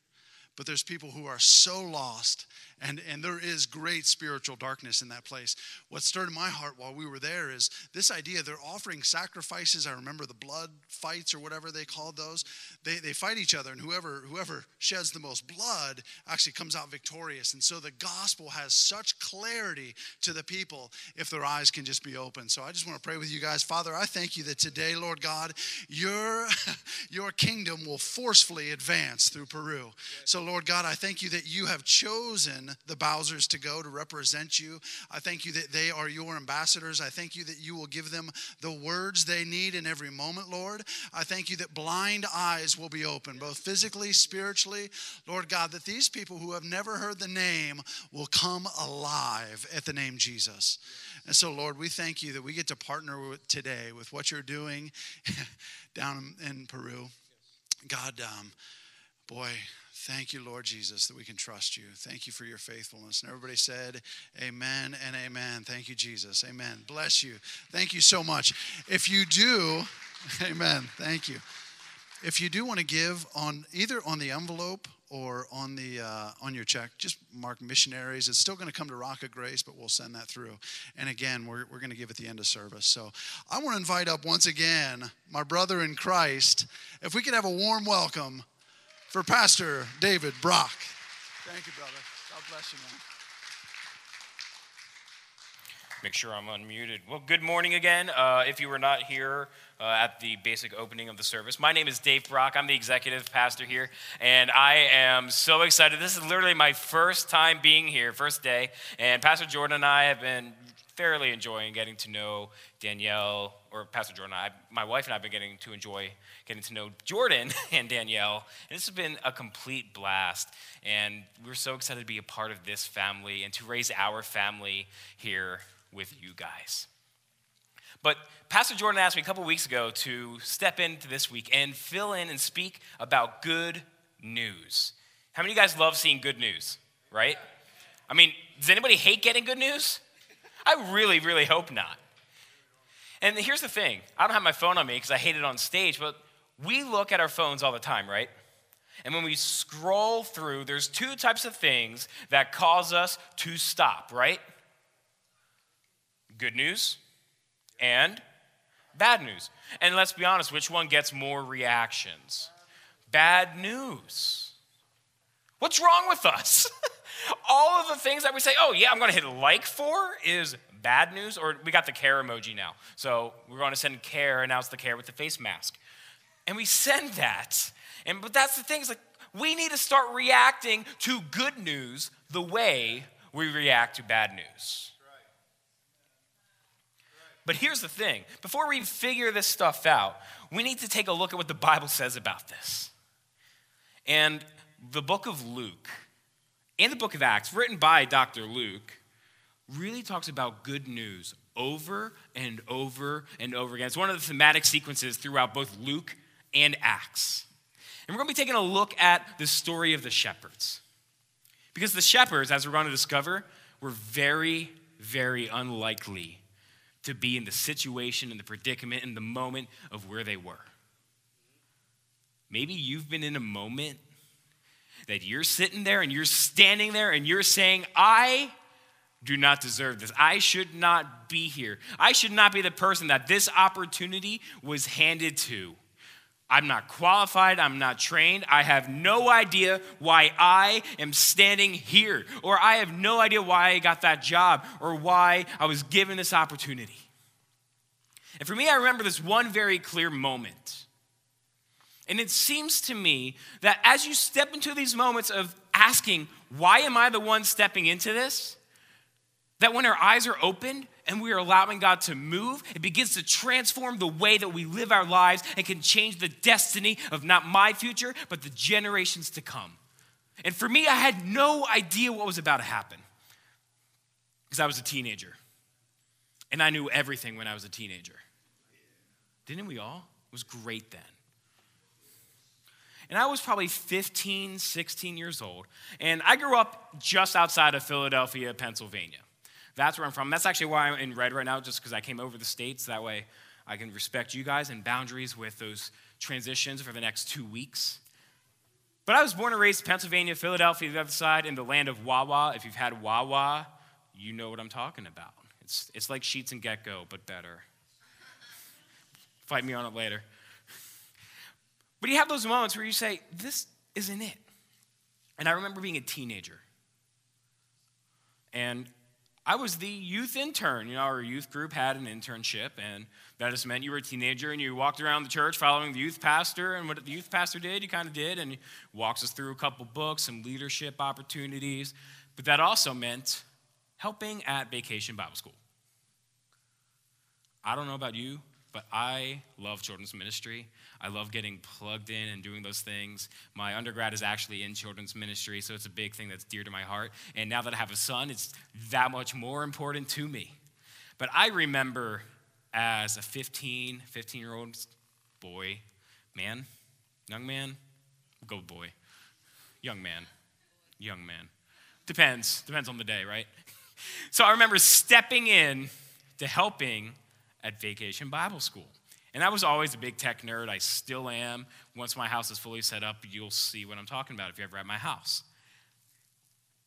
[SPEAKER 6] But there's people who are so lost, and, and there is great spiritual darkness in that place. What stirred my heart while we were there is this idea they're offering sacrifices. I remember the blood fights or whatever they called those. They, they fight each other, and whoever, whoever sheds the most blood actually comes out victorious. And so the gospel has such clarity to the people if their eyes can just be open. So I just want to pray with you guys. Father, I thank you that today, Lord God, your, your kingdom will forcefully advance through Peru. So, Lord God, I thank you that you have chosen the Bowsers to go to represent you. I thank you that they are your ambassadors. I thank you that you will give them the words they need in every moment, Lord. I thank you that blind eyes will be open, both physically, spiritually. Lord God, that these people who have never heard the name will come alive at the name Jesus. And so, Lord, we thank you that we get to partner with today with what you're doing down in Peru. God, um, boy, thank you, Lord Jesus, that we can trust you. Thank you for your faithfulness. And everybody said, Amen and amen. Thank you, Jesus. Amen. Bless you. Thank you so much. If you do, Amen. Thank you. If you do want to give on either on the envelope or on the uh, on your check, just mark missionaries. It's still going to come to Rock of Grace, but we'll send that through. And again, we're, we're going to give at the end of service. So I want to invite up once again my brother in Christ. If we could have a warm welcome for Pastor David Brock. Thank you, brother. God bless you, man.
[SPEAKER 3] Make sure I'm unmuted. Well, good morning again. Uh, if you were not here uh, at the basic opening of the service, my name is Dave Brock. I'm the executive pastor here, and I am so excited. This is literally my first time being here, first day. And Pastor Jordan and I have been fairly enjoying getting to know Danielle, or Pastor Jordan. I, my wife and I have been getting to enjoy getting to know Jordan and Danielle. And this has been a complete blast. And we're so excited to be a part of this family and to raise our family here with you guys. But Pastor Jordan asked me a couple weeks ago to step into this week and fill in and speak about good news. How many of you guys love seeing good news, right? I mean, does anybody hate getting good news? I really, really hope not. And here's the thing I don't have my phone on me because I hate it on stage, but we look at our phones all the time, right? And when we scroll through, there's two types of things that cause us to stop, right? Good news and bad news. And let's be honest, which one gets more reactions? Bad news. What's wrong with us? All of the things that we say, oh, yeah, I'm going to hit like for is bad news. Or we got the care emoji now. So we're going to send care, it's the care with the face mask. And we send that. And but that's the thing, is like we need to start reacting to good news the way we react to bad news. But here's the thing before we figure this stuff out, we need to take a look at what the Bible says about this. And the book of Luke and the book of Acts, written by Dr. Luke, really talks about good news over and over and over again. It's one of the thematic sequences throughout both Luke and Acts. And we're going to be taking a look at the story of the shepherds. Because the shepherds, as we're going to discover, were very, very unlikely to be in the situation and the predicament and the moment of where they were. Maybe you've been in a moment that you're sitting there and you're standing there and you're saying, I do not deserve this. I should not be here. I should not be the person that this opportunity was handed to. I'm not qualified. I'm not trained. I have no idea why I am standing here, or I have no idea why I got that job, or why I was given this opportunity. And for me, I remember this one very clear moment. And it seems to me that as you step into these moments of asking, why am I the one stepping into this? That when our eyes are opened and we are allowing God to move, it begins to transform the way that we live our lives and can change the destiny of not my future, but the generations to come. And for me, I had no idea what was about to happen because I was a teenager. And I knew everything when I was a teenager. Didn't we all? It was great then. And I was probably 15, 16 years old. And I grew up just outside of Philadelphia, Pennsylvania. That's where I'm from. That's actually why I'm in red right now, just because I came over the States. That way I can respect you guys and boundaries with those transitions for the next two weeks. But I was born and raised in Pennsylvania, Philadelphia, the other side, in the land of Wawa. If you've had Wawa, you know what I'm talking about. It's, it's like Sheetz and GetGo, but better. Fight me on it later. But you have those moments where you say, This isn't it. And I remember being a teenager. And I was the youth intern. You know, our youth group had an internship, and that just meant you were a teenager and you walked around the church following the youth pastor. And what the youth pastor did, you kind of did, and he walks us through a couple books, some leadership opportunities. But that also meant helping at Vacation Bible School. I don't know about you, but I love children's ministry. I love getting plugged in and doing those things. My undergrad is actually in children's ministry, so it's a big thing that's dear to my heart. And now that I have a son, it's that much more important to me. But I remember as a 15, 15 year old boy, man, young man, go boy, young man, young man. Depends, depends on the day, right? So I remember stepping in to helping at Vacation Bible School. And I was always a big tech nerd. I still am. Once my house is fully set up, you'll see what I'm talking about if you're ever at my house.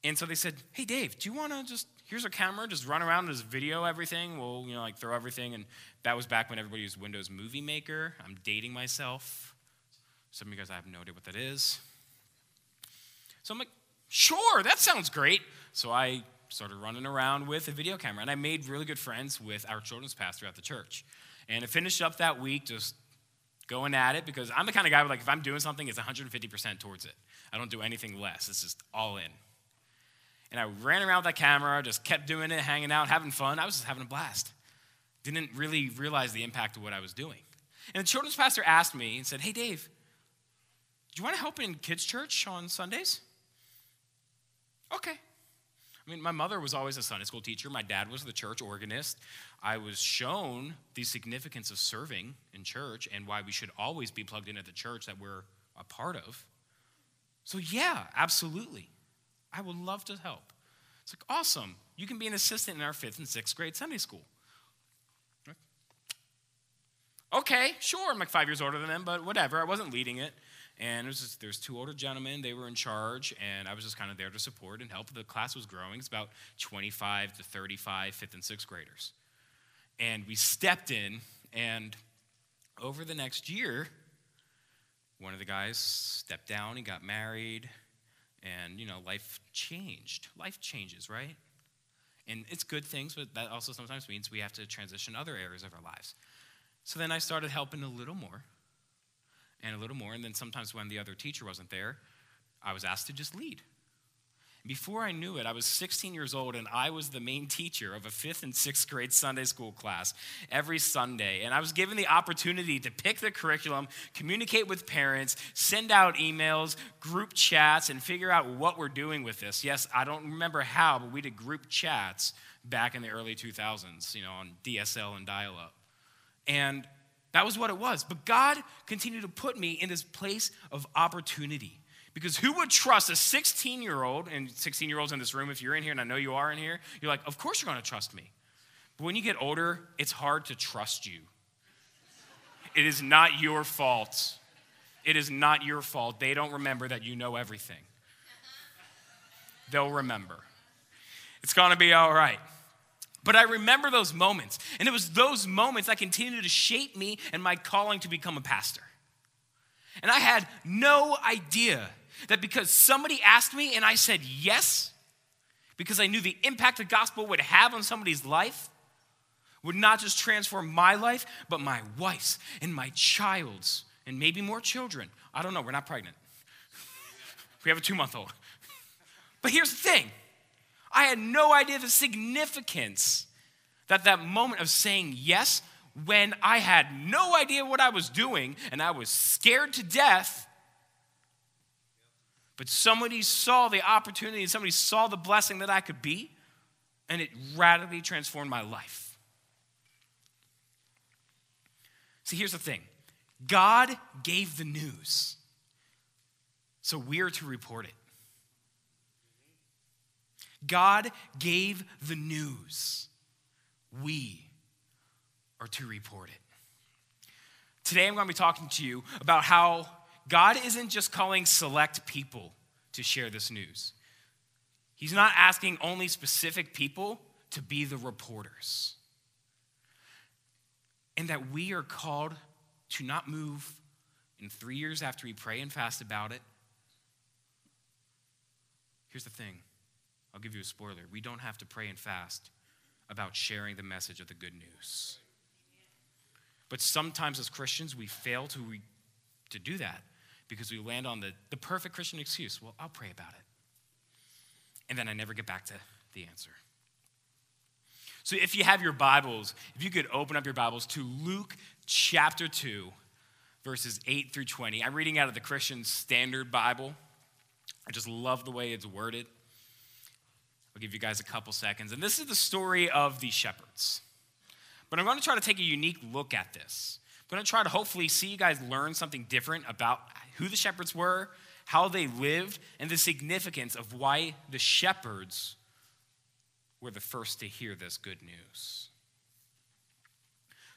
[SPEAKER 3] And so they said, Hey, Dave, do you want to just, here's a camera, just run around and just video everything? We'll, you know, like throw everything. And that was back when everybody used Windows Movie Maker. I'm dating myself. Some of you guys, I have no idea what that is. So I'm like, Sure, that sounds great. So I started running around with a video camera, and I made really good friends with our children's pastor at the church. And it finished up that week just going at it because I'm the kind of guy where, like, if I'm doing something, it's 150% towards it. I don't do anything less, it's just all in. And I ran around with that camera, just kept doing it, hanging out, having fun. I was just having a blast. Didn't really realize the impact of what I was doing. And the children's pastor asked me and said, Hey, Dave, do you want to help in kids' church on Sundays? Okay. I mean, my mother was always a Sunday school teacher. My dad was the church organist. I was shown the significance of serving in church and why we should always be plugged into the church that we're a part of. So, yeah, absolutely. I would love to help. It's like, awesome. You can be an assistant in our fifth and sixth grade Sunday school. Okay, sure. I'm like five years older than them, but whatever. I wasn't leading it. And was just, there's two older gentlemen. They were in charge, and I was just kind of there to support and help. The class was growing. It's about 25 to 35 fifth and sixth graders. And we stepped in, and over the next year, one of the guys stepped down. He got married, and you know, life changed. Life changes, right? And it's good things, but that also sometimes means we have to transition other areas of our lives. So then I started helping a little more and a little more. And then sometimes when the other teacher wasn't there, I was asked to just lead. Before I knew it, I was 16 years old and I was the main teacher of a fifth and sixth grade Sunday school class every Sunday. And I was given the opportunity to pick the curriculum, communicate with parents, send out emails, group chats, and figure out what we're doing with this. Yes, I don't remember how, but we did group chats back in the early 2000s, you know, on DSL and dial up. And that was what it was. But God continued to put me in this place of opportunity. Because who would trust a 16 year old, and 16 year olds in this room, if you're in here, and I know you are in here, you're like, of course you're to trust me. But when you get older, it's hard to trust you. It is not your fault. It is not your fault. They don't remember that you know everything. They'll remember. It's to be all right. But I remember those moments. And it was those moments that continued to shape me and my calling to become a pastor. And I had no idea that because somebody asked me and I said yes, because I knew the impact the gospel would have on somebody's life, would not just transform my life, but my wife's and my child's, and maybe more children. I don't know, we're not pregnant. We have a two month old. But here's the thing I had no idea the significance that that moment of saying yes when I had no idea what I was doing and I was scared to death. But somebody saw the opportunity and somebody saw the blessing that I could be, and it radically transformed my life. See, here's the thing God gave the news, so we're to report it. God gave the news. We are to report it. Today, I'm going to be talking to you about how God isn't just calling select people to share this news. He's not asking only specific people to be the reporters. And that we are called to not move in three years after we pray and fast about it. Here's the thing I'll give you a spoiler. We don't have to pray and fast about sharing the message of the good news. But sometimes as Christians, we fail to, re- to do that because we land on the, the perfect Christian excuse. Well, I'll pray about it. And then I never get back to the answer. So if you have your Bibles, if you could open up your Bibles to Luke chapter 2, verses 8 through 20. I'm reading out of the Christian Standard Bible. I just love the way it's worded. I'll give you guys a couple seconds. And this is the story of the shepherds. But I'm going to try to take a unique look at this. I'm going to try to hopefully see you guys learn something different about who the shepherds were, how they lived, and the significance of why the shepherds were the first to hear this good news.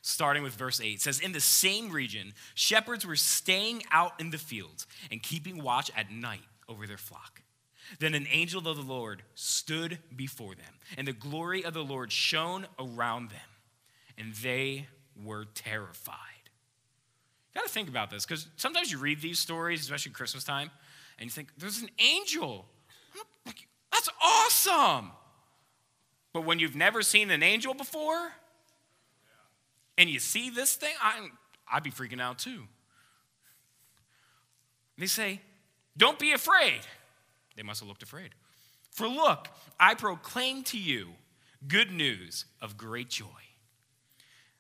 [SPEAKER 3] Starting with verse 8, it says, In the same region, shepherds were staying out in the fields and keeping watch at night over their flock. Then an angel of the Lord stood before them, and the glory of the Lord shone around them, and they were terrified. You gotta think about this, because sometimes you read these stories, especially Christmas time, and you think, there's an angel. That's awesome. But when you've never seen an angel before, and you see this thing, i I'd be freaking out too. They say, Don't be afraid. They must have looked afraid. For look, I proclaim to you good news of great joy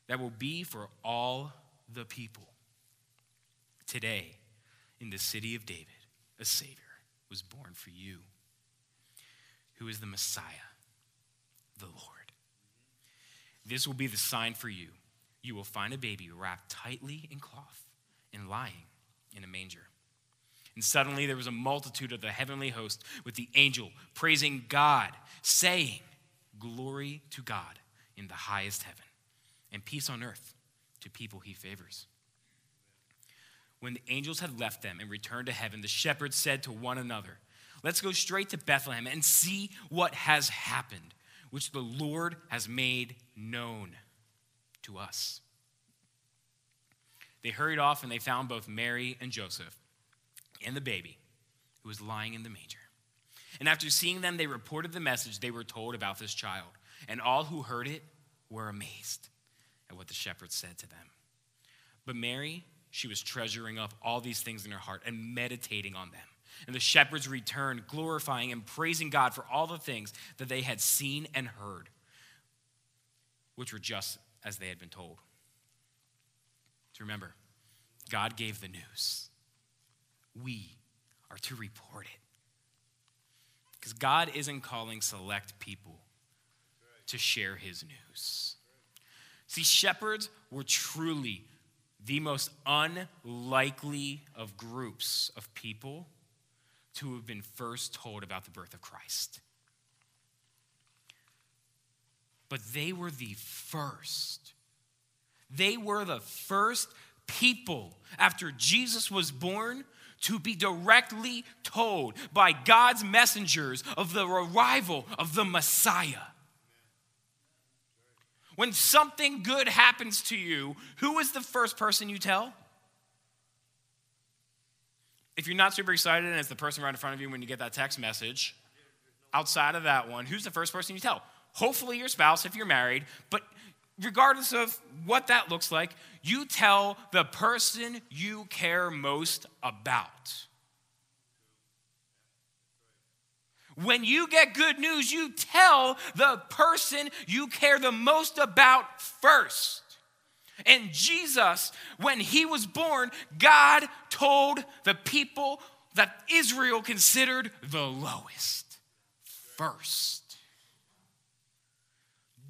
[SPEAKER 3] that will be for all the people. Today, in the city of David, a Savior was born for you, who is the Messiah, the Lord. This will be the sign for you. You will find a baby wrapped tightly in cloth and lying in a manger. And suddenly there was a multitude of the heavenly host with the angel praising God, saying, Glory to God in the highest heaven, and peace on earth to people he favors. When the angels had left them and returned to heaven, the shepherds said to one another, Let's go straight to Bethlehem and see what has happened, which the Lord has made known to us. They hurried off and they found both Mary and Joseph and the baby who was lying in the manger. And after seeing them, they reported the message they were told about this child. And all who heard it were amazed at what the shepherds said to them. But Mary, she was treasuring up all these things in her heart and meditating on them. And the shepherds returned, glorifying and praising God for all the things that they had seen and heard, which were just as they had been told. To remember, God gave the news. We are to report it. Because God isn't calling select people to share his news. See, shepherds were truly the most unlikely of groups of people to have been first told about the birth of Christ. But they were the first. They were the first people after Jesus was born to be directly told by God's messengers of the arrival of the Messiah. When something good happens to you, who is the first person you tell? If you're not super excited and it's the person right in front of you when you get that text message, outside of that one, who's the first person you tell? Hopefully your spouse if you're married, but regardless of what that looks like, you tell the person you care most about. When you get good news, you tell the person you care the most about first. And Jesus, when he was born, God told the people that Israel considered the lowest first.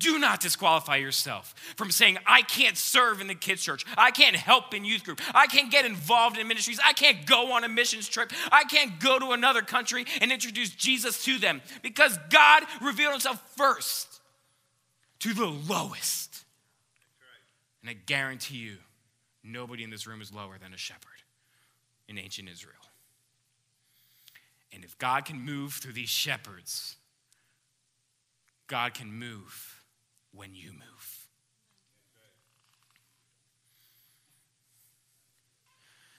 [SPEAKER 3] Do not disqualify yourself from saying, I can't serve in the kids' church. I can't help in youth group. I can't get involved in ministries. I can't go on a missions trip. I can't go to another country and introduce Jesus to them because God revealed himself first to the lowest. And I guarantee you, nobody in this room is lower than a shepherd in ancient Israel. And if God can move through these shepherds, God can move when you move.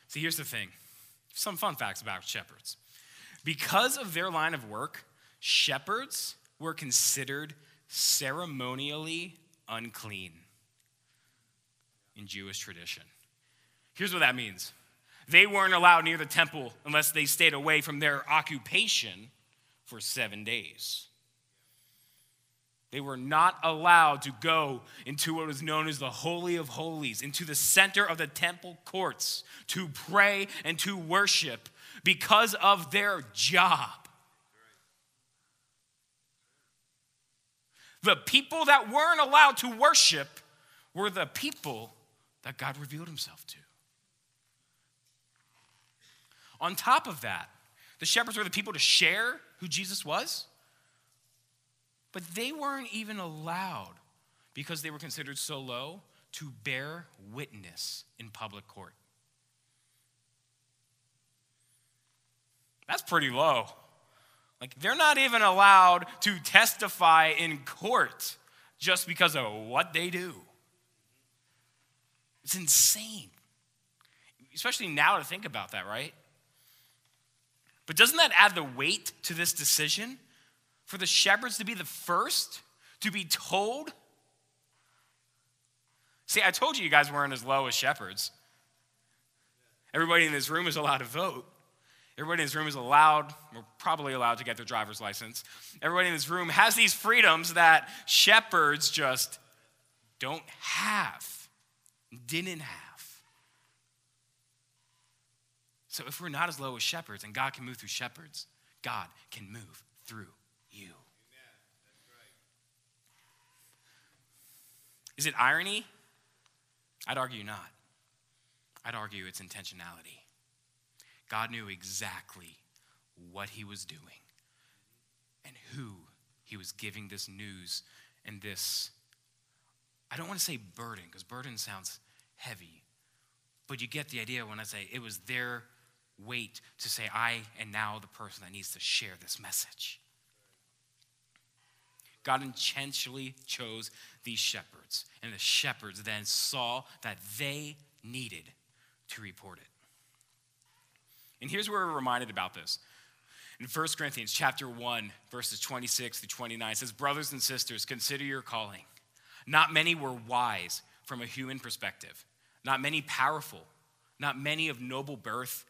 [SPEAKER 3] See, here's the thing some fun facts about shepherds. Because of their line of work, shepherds were considered ceremonially unclean in Jewish tradition. Here's what that means they weren't allowed near the temple unless they stayed away from their occupation for seven days. They were not allowed to go into what was known as the Holy of Holies, into the center of the temple courts to pray and to worship because of their job. The people that weren't allowed to worship were the people that God revealed himself to. On top of that, the shepherds were the people to share who Jesus was. But they weren't even allowed, because they were considered so low, to bear witness in public court. That's pretty low. Like, they're not even allowed to testify in court just because of what they do. It's insane. Especially now to think about that, right? But doesn't that add the weight to this decision? For the shepherds to be the first to be told? See, I told you you guys weren't as low as shepherds. Everybody in this room is allowed to vote. Everybody in this room is allowed, or probably allowed to get their driver's license. Everybody in this room has these freedoms that shepherds just don't have, didn't have. So if we're not as low as shepherds and God can move through shepherds, God can move through you. Is it irony? I'd argue not. I'd argue it's intentionality. God knew exactly what he was doing and who he was giving this news and this, I don't want to say burden, because burden sounds heavy, but you get the idea when I say it was their weight to say, I am now the person that needs to share this message. God intentionally chose these shepherds, and the shepherds then saw that they needed to report it. And here's where we're reminded about this. In 1 Corinthians chapter 1, verses 26 through 29, it says, Brothers and sisters, consider your calling. Not many were wise from a human perspective, not many powerful, not many of noble birth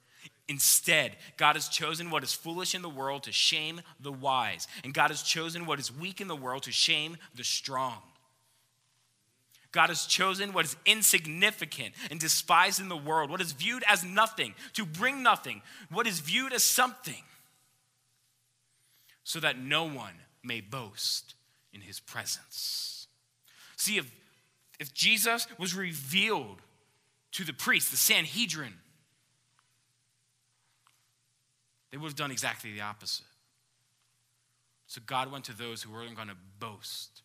[SPEAKER 3] Instead, God has chosen what is foolish in the world to shame the wise, and God has chosen what is weak in the world to shame the strong. God has chosen what is insignificant and despised in the world, what is viewed as nothing, to bring nothing, what is viewed as something, so that no one may boast in his presence. See, if, if Jesus was revealed to the priest, the Sanhedrin, They would have done exactly the opposite. So God went to those who weren't going to boast.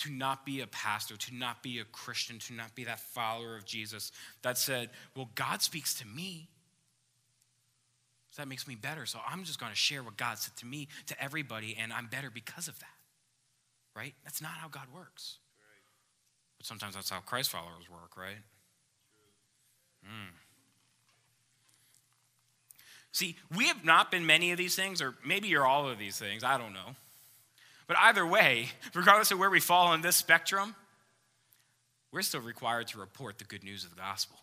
[SPEAKER 3] To not be a pastor, to not be a Christian, to not be that follower of Jesus that said, Well, God speaks to me. So that makes me better. So I'm just going to share what God said to me to everybody, and I'm better because of that. Right? That's not how God works. But sometimes that's how Christ followers work, right? Hmm. See, we have not been many of these things, or maybe you're all of these things, I don't know. But either way, regardless of where we fall on this spectrum, we're still required to report the good news of the gospel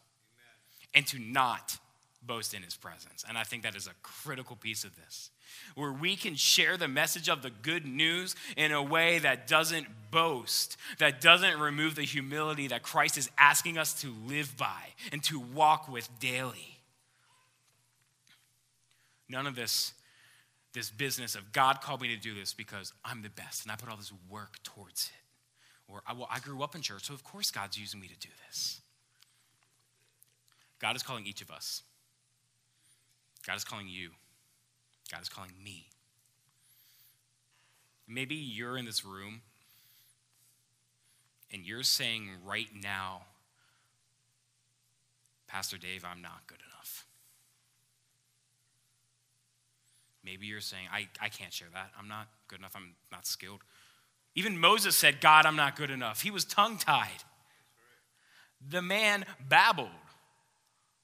[SPEAKER 3] and to not boast in his presence. And I think that is a critical piece of this, where we can share the message of the good news in a way that doesn't boast, that doesn't remove the humility that Christ is asking us to live by and to walk with daily. None of this, this business of God called me to do this because I'm the best and I put all this work towards it. Or, well, I grew up in church, so of course God's using me to do this. God is calling each of us. God is calling you. God is calling me. Maybe you're in this room and you're saying right now, Pastor Dave, I'm not good enough. Maybe you're saying, I, I can't share that. I'm not good enough. I'm not skilled. Even Moses said, God, I'm not good enough. He was tongue tied. The man babbled.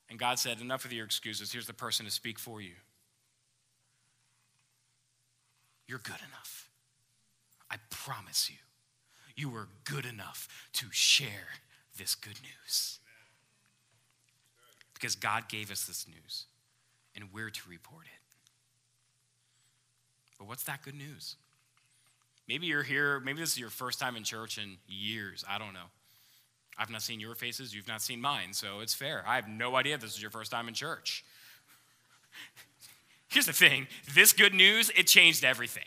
[SPEAKER 3] And God said, Enough of your excuses. Here's the person to speak for you. You're good enough. I promise you, you are good enough to share this good news. Because God gave us this news, and we're to report it. But what's that good news? Maybe you're here, maybe this is your first time in church in years. I don't know. I've not seen your faces, you've not seen mine, so it's fair. I have no idea this is your first time in church. Here's the thing this good news, it changed everything.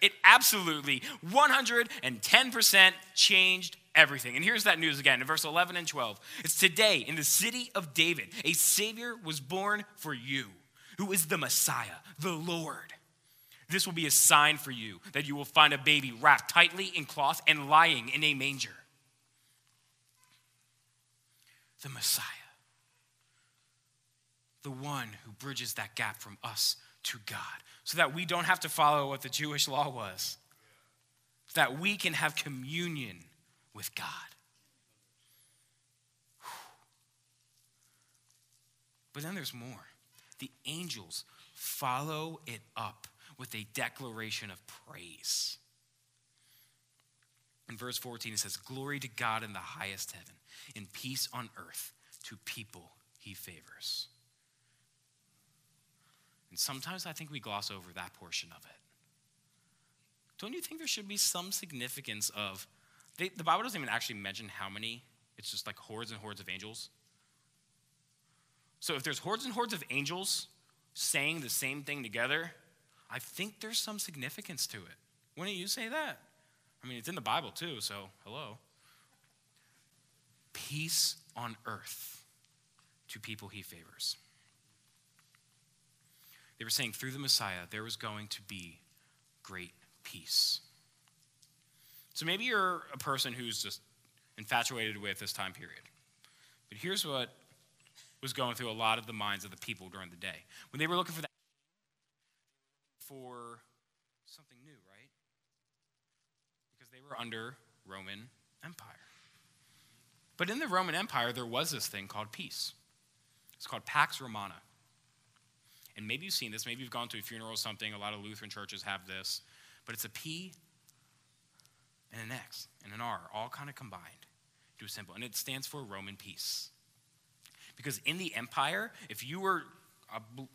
[SPEAKER 3] It absolutely 110% changed everything. And here's that news again in verse 11 and 12. It's today in the city of David, a Savior was born for you, who is the Messiah, the Lord. This will be a sign for you that you will find a baby wrapped tightly in cloth and lying in a manger. The Messiah, the one who bridges that gap from us to God, so that we don't have to follow what the Jewish law was, so that we can have communion with God. But then there's more. The angels follow it up with a declaration of praise. In verse 14, it says, Glory to God in the highest heaven, in peace on earth to people he favors. And sometimes I think we gloss over that portion of it. Don't you think there should be some significance of, they, the Bible doesn't even actually mention how many, it's just like hordes and hordes of angels. So if there's hordes and hordes of angels saying the same thing together, I think there's some significance to it. Wouldn't you say that? I mean, it's in the Bible too, so hello. Peace on earth to people he favors. They were saying through the Messiah, there was going to be great peace. So maybe you're a person who's just infatuated with this time period. But here's what was going through a lot of the minds of the people during the day. When they were looking for that for something new, right? Because they were under Roman Empire. But in the Roman Empire, there was this thing called peace. It's called Pax Romana. And maybe you've seen this, maybe you've gone to a funeral or something. A lot of Lutheran churches have this. But it's a P and an X and an R, all kind of combined to a symbol. And it stands for Roman peace. Because in the empire, if you were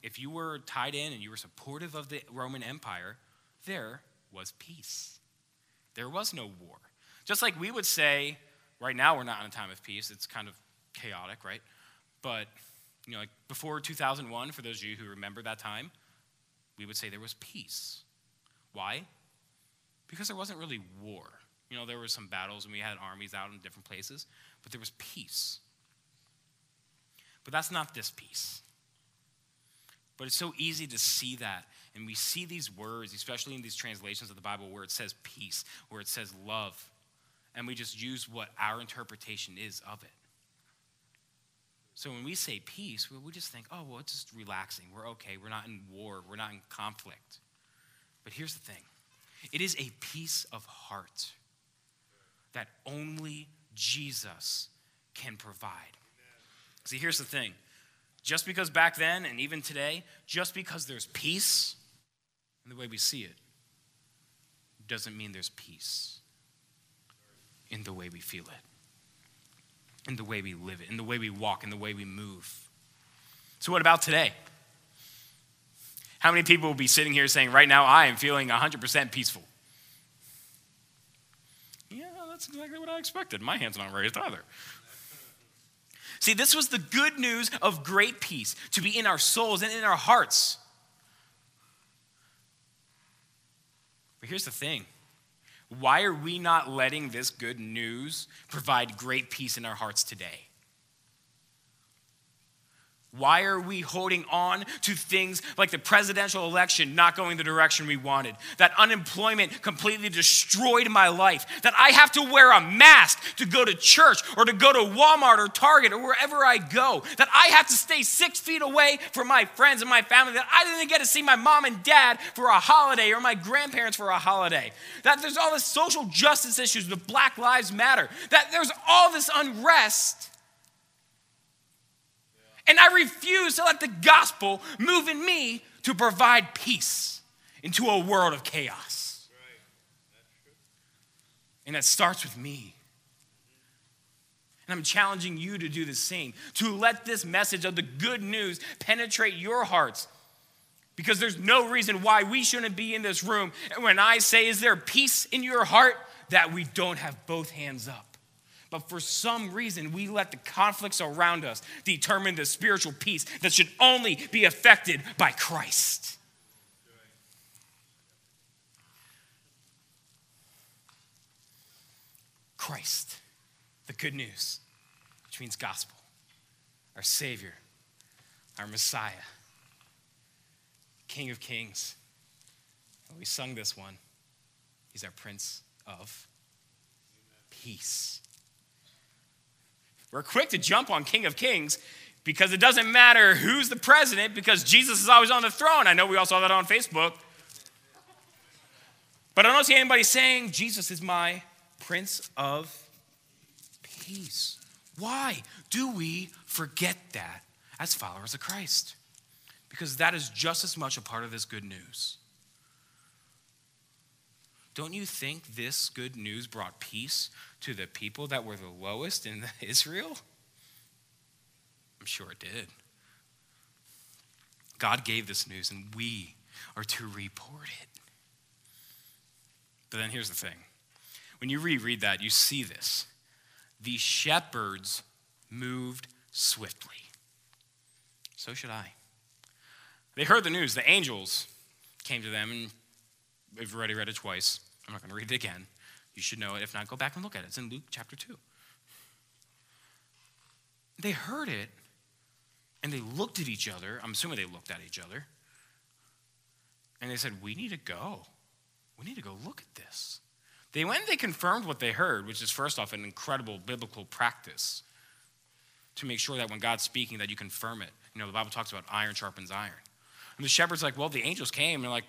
[SPEAKER 3] if you were tied in and you were supportive of the Roman Empire, there was peace. There was no war. Just like we would say, right now we're not in a time of peace. It's kind of chaotic, right? But you know, like before 2001, for those of you who remember that time, we would say there was peace. Why? Because there wasn't really war. You know, there were some battles and we had armies out in different places, but there was peace. But that's not this peace. But it's so easy to see that. And we see these words, especially in these translations of the Bible, where it says peace, where it says love. And we just use what our interpretation is of it. So when we say peace, we just think, oh, well, it's just relaxing. We're okay. We're not in war. We're not in conflict. But here's the thing it is a peace of heart that only Jesus can provide. See, here's the thing just because back then and even today, just because there's peace in the way we see it, doesn't mean there's peace in the way we feel it, in the way we live it, in the way we walk, in the way we move. So, what about today? How many people will be sitting here saying, right now, I am feeling 100% peaceful? Yeah, that's exactly what I expected. My hand's not raised either. See, this was the good news of great peace to be in our souls and in our hearts. But here's the thing why are we not letting this good news provide great peace in our hearts today? Why are we holding on to things like the presidential election not going the direction we wanted? That unemployment completely destroyed my life. That I have to wear a mask to go to church or to go to Walmart or Target or wherever I go. That I have to stay six feet away from my friends and my family. That I didn't get to see my mom and dad for a holiday or my grandparents for a holiday. That there's all this social justice issues with Black Lives Matter. That there's all this unrest. And I refuse to let the gospel move in me to provide peace into a world of chaos. And that starts with me. And I'm challenging you to do the same, to let this message of the good news penetrate your hearts. Because there's no reason why we shouldn't be in this room. And when I say, Is there peace in your heart? that we don't have both hands up. But for some reason, we let the conflicts around us determine the spiritual peace that should only be affected by Christ. Christ, the good news, which means gospel, our Savior, our Messiah, King of Kings. And we sung this one. He's our Prince of Peace. We're quick to jump on King of Kings because it doesn't matter who's the president because Jesus is always on the throne. I know we all saw that on Facebook. But I don't see anybody saying, Jesus is my Prince of Peace. Why do we forget that as followers of Christ? Because that is just as much a part of this good news. Don't you think this good news brought peace to the people that were the lowest in Israel? I'm sure it did. God gave this news, and we are to report it. But then here's the thing when you reread that, you see this. The shepherds moved swiftly. So should I. They heard the news. The angels came to them, and we've already read it twice. I'm not going to read it again. You should know it. If not, go back and look at it. It's in Luke chapter 2. They heard it, and they looked at each other. I'm assuming they looked at each other. And they said, We need to go. We need to go look at this. They went and they confirmed what they heard, which is first off an incredible biblical practice to make sure that when God's speaking that you confirm it. You know, the Bible talks about iron sharpens iron. And the shepherd's like, well, the angels came, and they're like,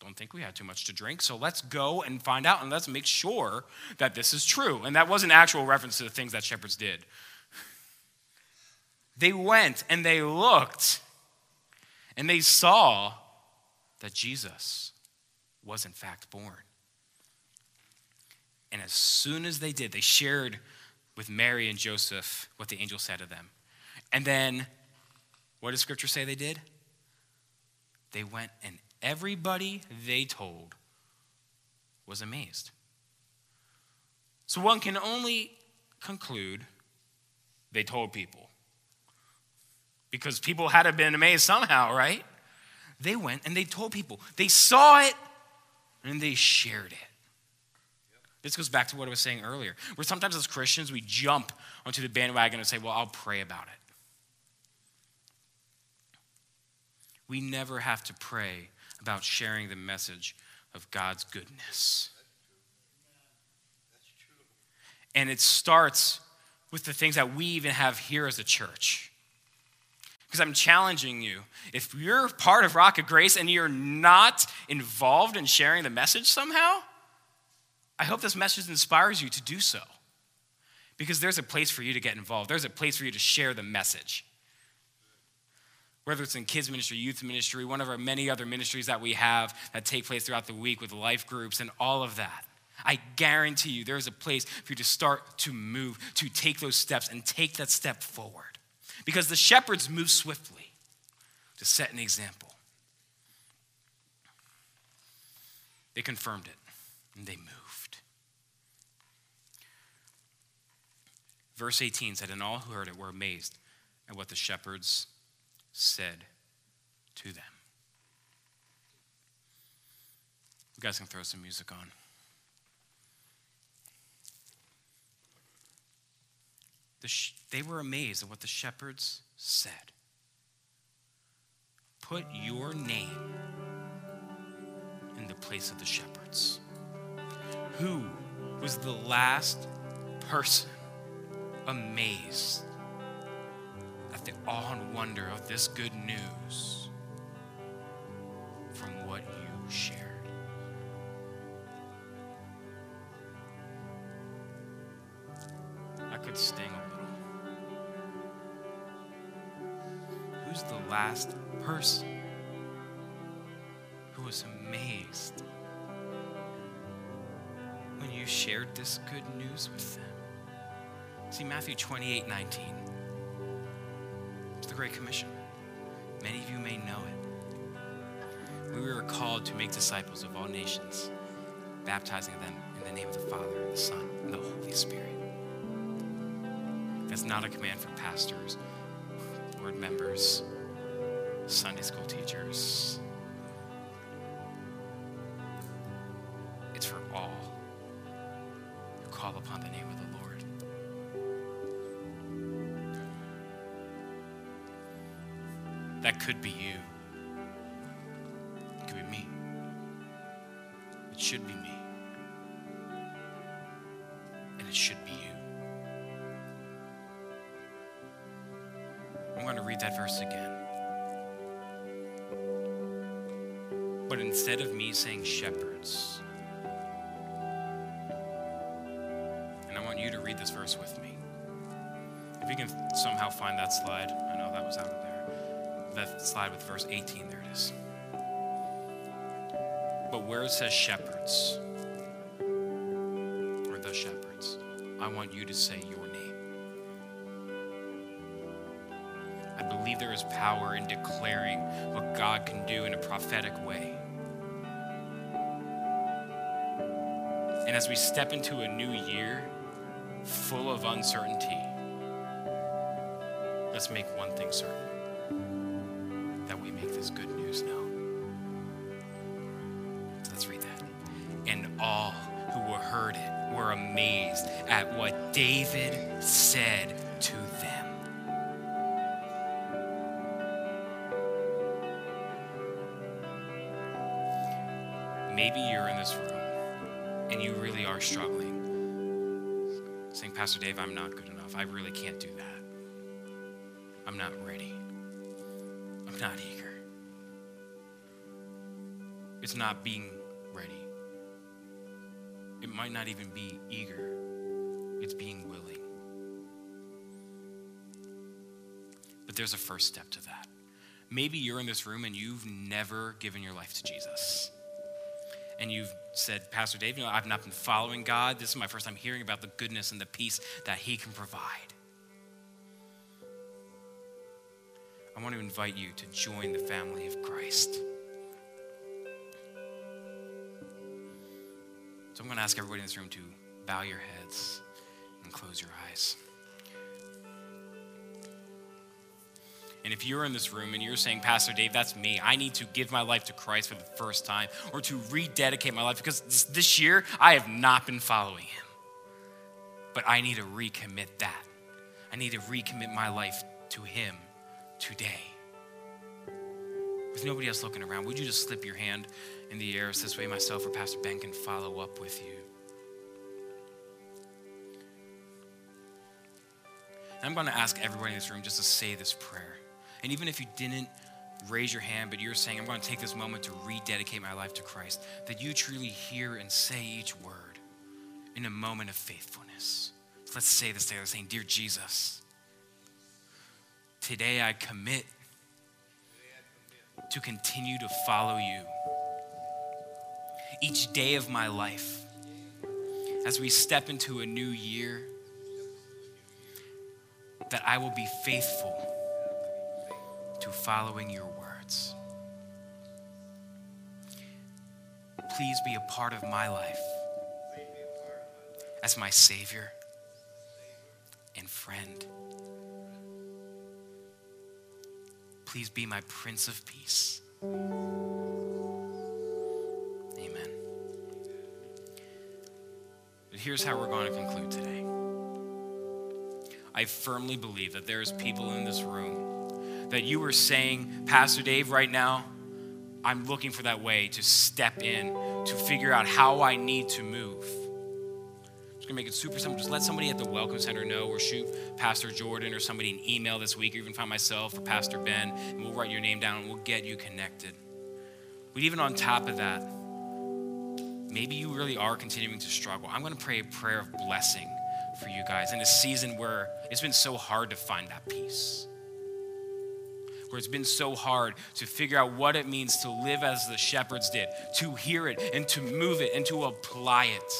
[SPEAKER 3] don't think we had too much to drink, so let's go and find out and let's make sure that this is true. And that was an actual reference to the things that shepherds did. They went and they looked and they saw that Jesus was in fact born. And as soon as they did, they shared with Mary and Joseph what the angel said to them. And then, what does scripture say they did? They went and everybody they told was amazed. So one can only conclude they told people. Because people had to have been amazed somehow, right? They went and they told people. They saw it and they shared it. This goes back to what I was saying earlier, where sometimes as Christians we jump onto the bandwagon and say, well, I'll pray about it. We never have to pray about sharing the message of God's goodness. And it starts with the things that we even have here as a church. Because I'm challenging you. If you're part of Rock of Grace and you're not involved in sharing the message somehow, I hope this message inspires you to do so. Because there's a place for you to get involved, there's a place for you to share the message. Whether it's in kids ministry, youth ministry, one of our many other ministries that we have that take place throughout the week with life groups and all of that. I guarantee you there's a place for you to start to move, to take those steps and take that step forward. Because the shepherds move swiftly to set an example. They confirmed it and they moved. Verse 18 said, And all who heard it were amazed at what the shepherds said to them. You guys can throw some music on. The sh- they were amazed at what the shepherds said. Put your name in the place of the shepherds. Who was the last person amazed the awe and wonder of this good news from what you shared? I could sting a little. Who's the last person who was amazed when you shared this good news with them? See, Matthew 28 19. The Great Commission. Many of you may know it. We were called to make disciples of all nations, baptizing them in the name of the Father, the Son, and the Holy Spirit. That's not a command for pastors, board members, Sunday school teachers. Read that verse again. But instead of me saying shepherds, and I want you to read this verse with me. If you can somehow find that slide, I know that was out of there. That slide with verse 18, there it is. But where it says shepherds, or the shepherds, I want you to say your believe there is power in declaring what God can do in a prophetic way. And as we step into a new year full of uncertainty, let's make one thing certain Room and you really are struggling. Saying, Pastor Dave, I'm not good enough. I really can't do that. I'm not ready. I'm not eager. It's not being ready. It might not even be eager, it's being willing. But there's a first step to that. Maybe you're in this room and you've never given your life to Jesus. And you've said, Pastor Dave, you know, I've not been following God. This is my first time hearing about the goodness and the peace that He can provide. I want to invite you to join the family of Christ. So I'm going to ask everybody in this room to bow your heads and close your eyes. And if you're in this room and you're saying, Pastor Dave, that's me, I need to give my life to Christ for the first time or to rededicate my life because this, year I have not been following Him. But I need to recommit that. I need to recommit my life to Him today. With nobody else looking around, would you just slip your hand in the air this way myself or Pastor Ben can follow up with you? I'm going to ask everybody in this room just to say this prayer. And even if you didn't raise your hand, but you're saying, I'm going to take this moment to rededicate my life to Christ, that you truly hear and say each word in a moment of faithfulness. Let's say this together, saying, Dear Jesus, today I commit to continue to follow you each day of my life as we step into a new year, that I will be faithful to following your words. Please be a part of my life as my Savior and friend. Please be my Prince of Peace. Amen. But here's how we're going to conclude today. I firmly believe that there's people in this room that you were saying, Pastor Dave, right now, I'm looking for that way to step in, to figure out how I need to move. Just gonna make it super simple. Just let somebody at the Welcome Center know, or shoot Pastor Jordan or somebody an email this week, or even find myself or Pastor Ben, and we'll write your name down and we'll get you connected. But even on top of that, maybe you really are continuing to struggle. I'm gonna pray a prayer of blessing for you guys in a season where it's been so hard to find that peace where it's been so hard to figure out what it means to live as the shepherds did, to hear it and to move it and to apply it.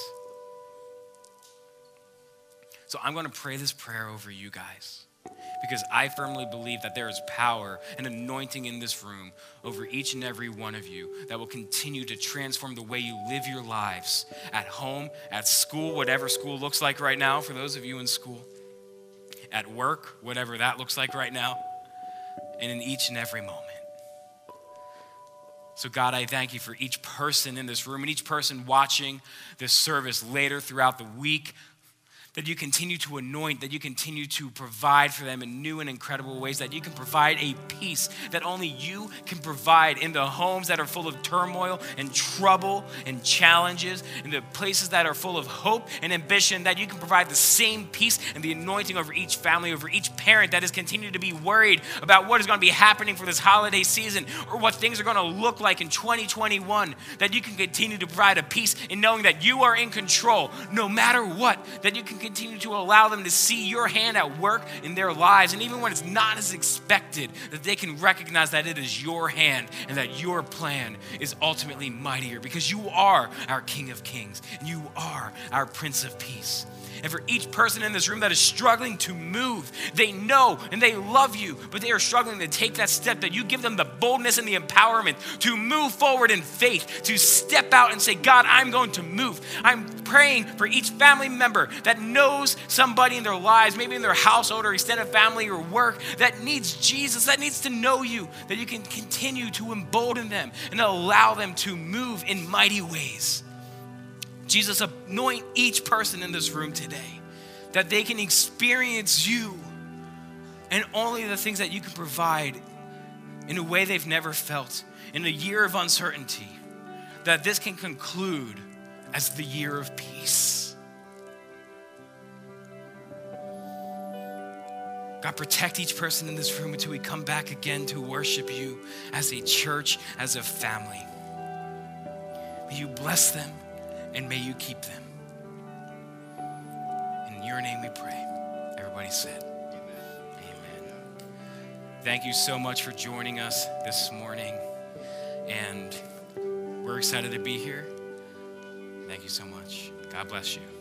[SPEAKER 3] So I'm going to pray this prayer over you guys because I firmly believe that there is power and anointing in this room over each and every one of you that will continue to transform the way you live your lives at home, at school, whatever school looks like right now for those of you in school, at work, whatever that looks like right now and in each and every moment. So, God, I thank you for each person in this room and each person watching this service later throughout the week. That you continue to anoint, that you continue to provide for them in new and incredible ways, that you can provide a peace that only you can provide in the homes that are full of turmoil and trouble and challenges, in the places that are full of hope and ambition, that you can provide the same peace and the anointing over each family, over each parent that has continued to be worried about what is going to be happening for this holiday season or what things are going to look like in 2021. That you can continue to provide a peace in knowing that you are in control no matter what, that you can continue to allow them to see your hand at work in their lives. And even when it's not as expected, that they can recognize that it is your hand and that your plan is ultimately mightier because you are our King of Kings and you are our Prince of Peace. And for each person in this room that is struggling to move, they know and they love you, but they are struggling to take that step that you give them the boldness and the empowerment to move forward in faith, to step out and say, God, I'm going to move. I'm praying for each family member that knows somebody in their lives, maybe in their household or extended family or work, that needs Jesus, that needs to know you, that you can continue to embolden them and allow them to move in mighty ways. Jesus, anoint each person in this room today that they can experience you and only the things that you can provide in a way they've never felt in a year of uncertainty, that this can conclude as the year of peace. God, protect each person in this room until we come back again to worship you as a church, as a family. May you bless them and may you keep them. In your name we pray. Everybody said, Amen. Amen. Thank you so much for joining us this morning. And we're excited to be here. Thank you so much. God bless you.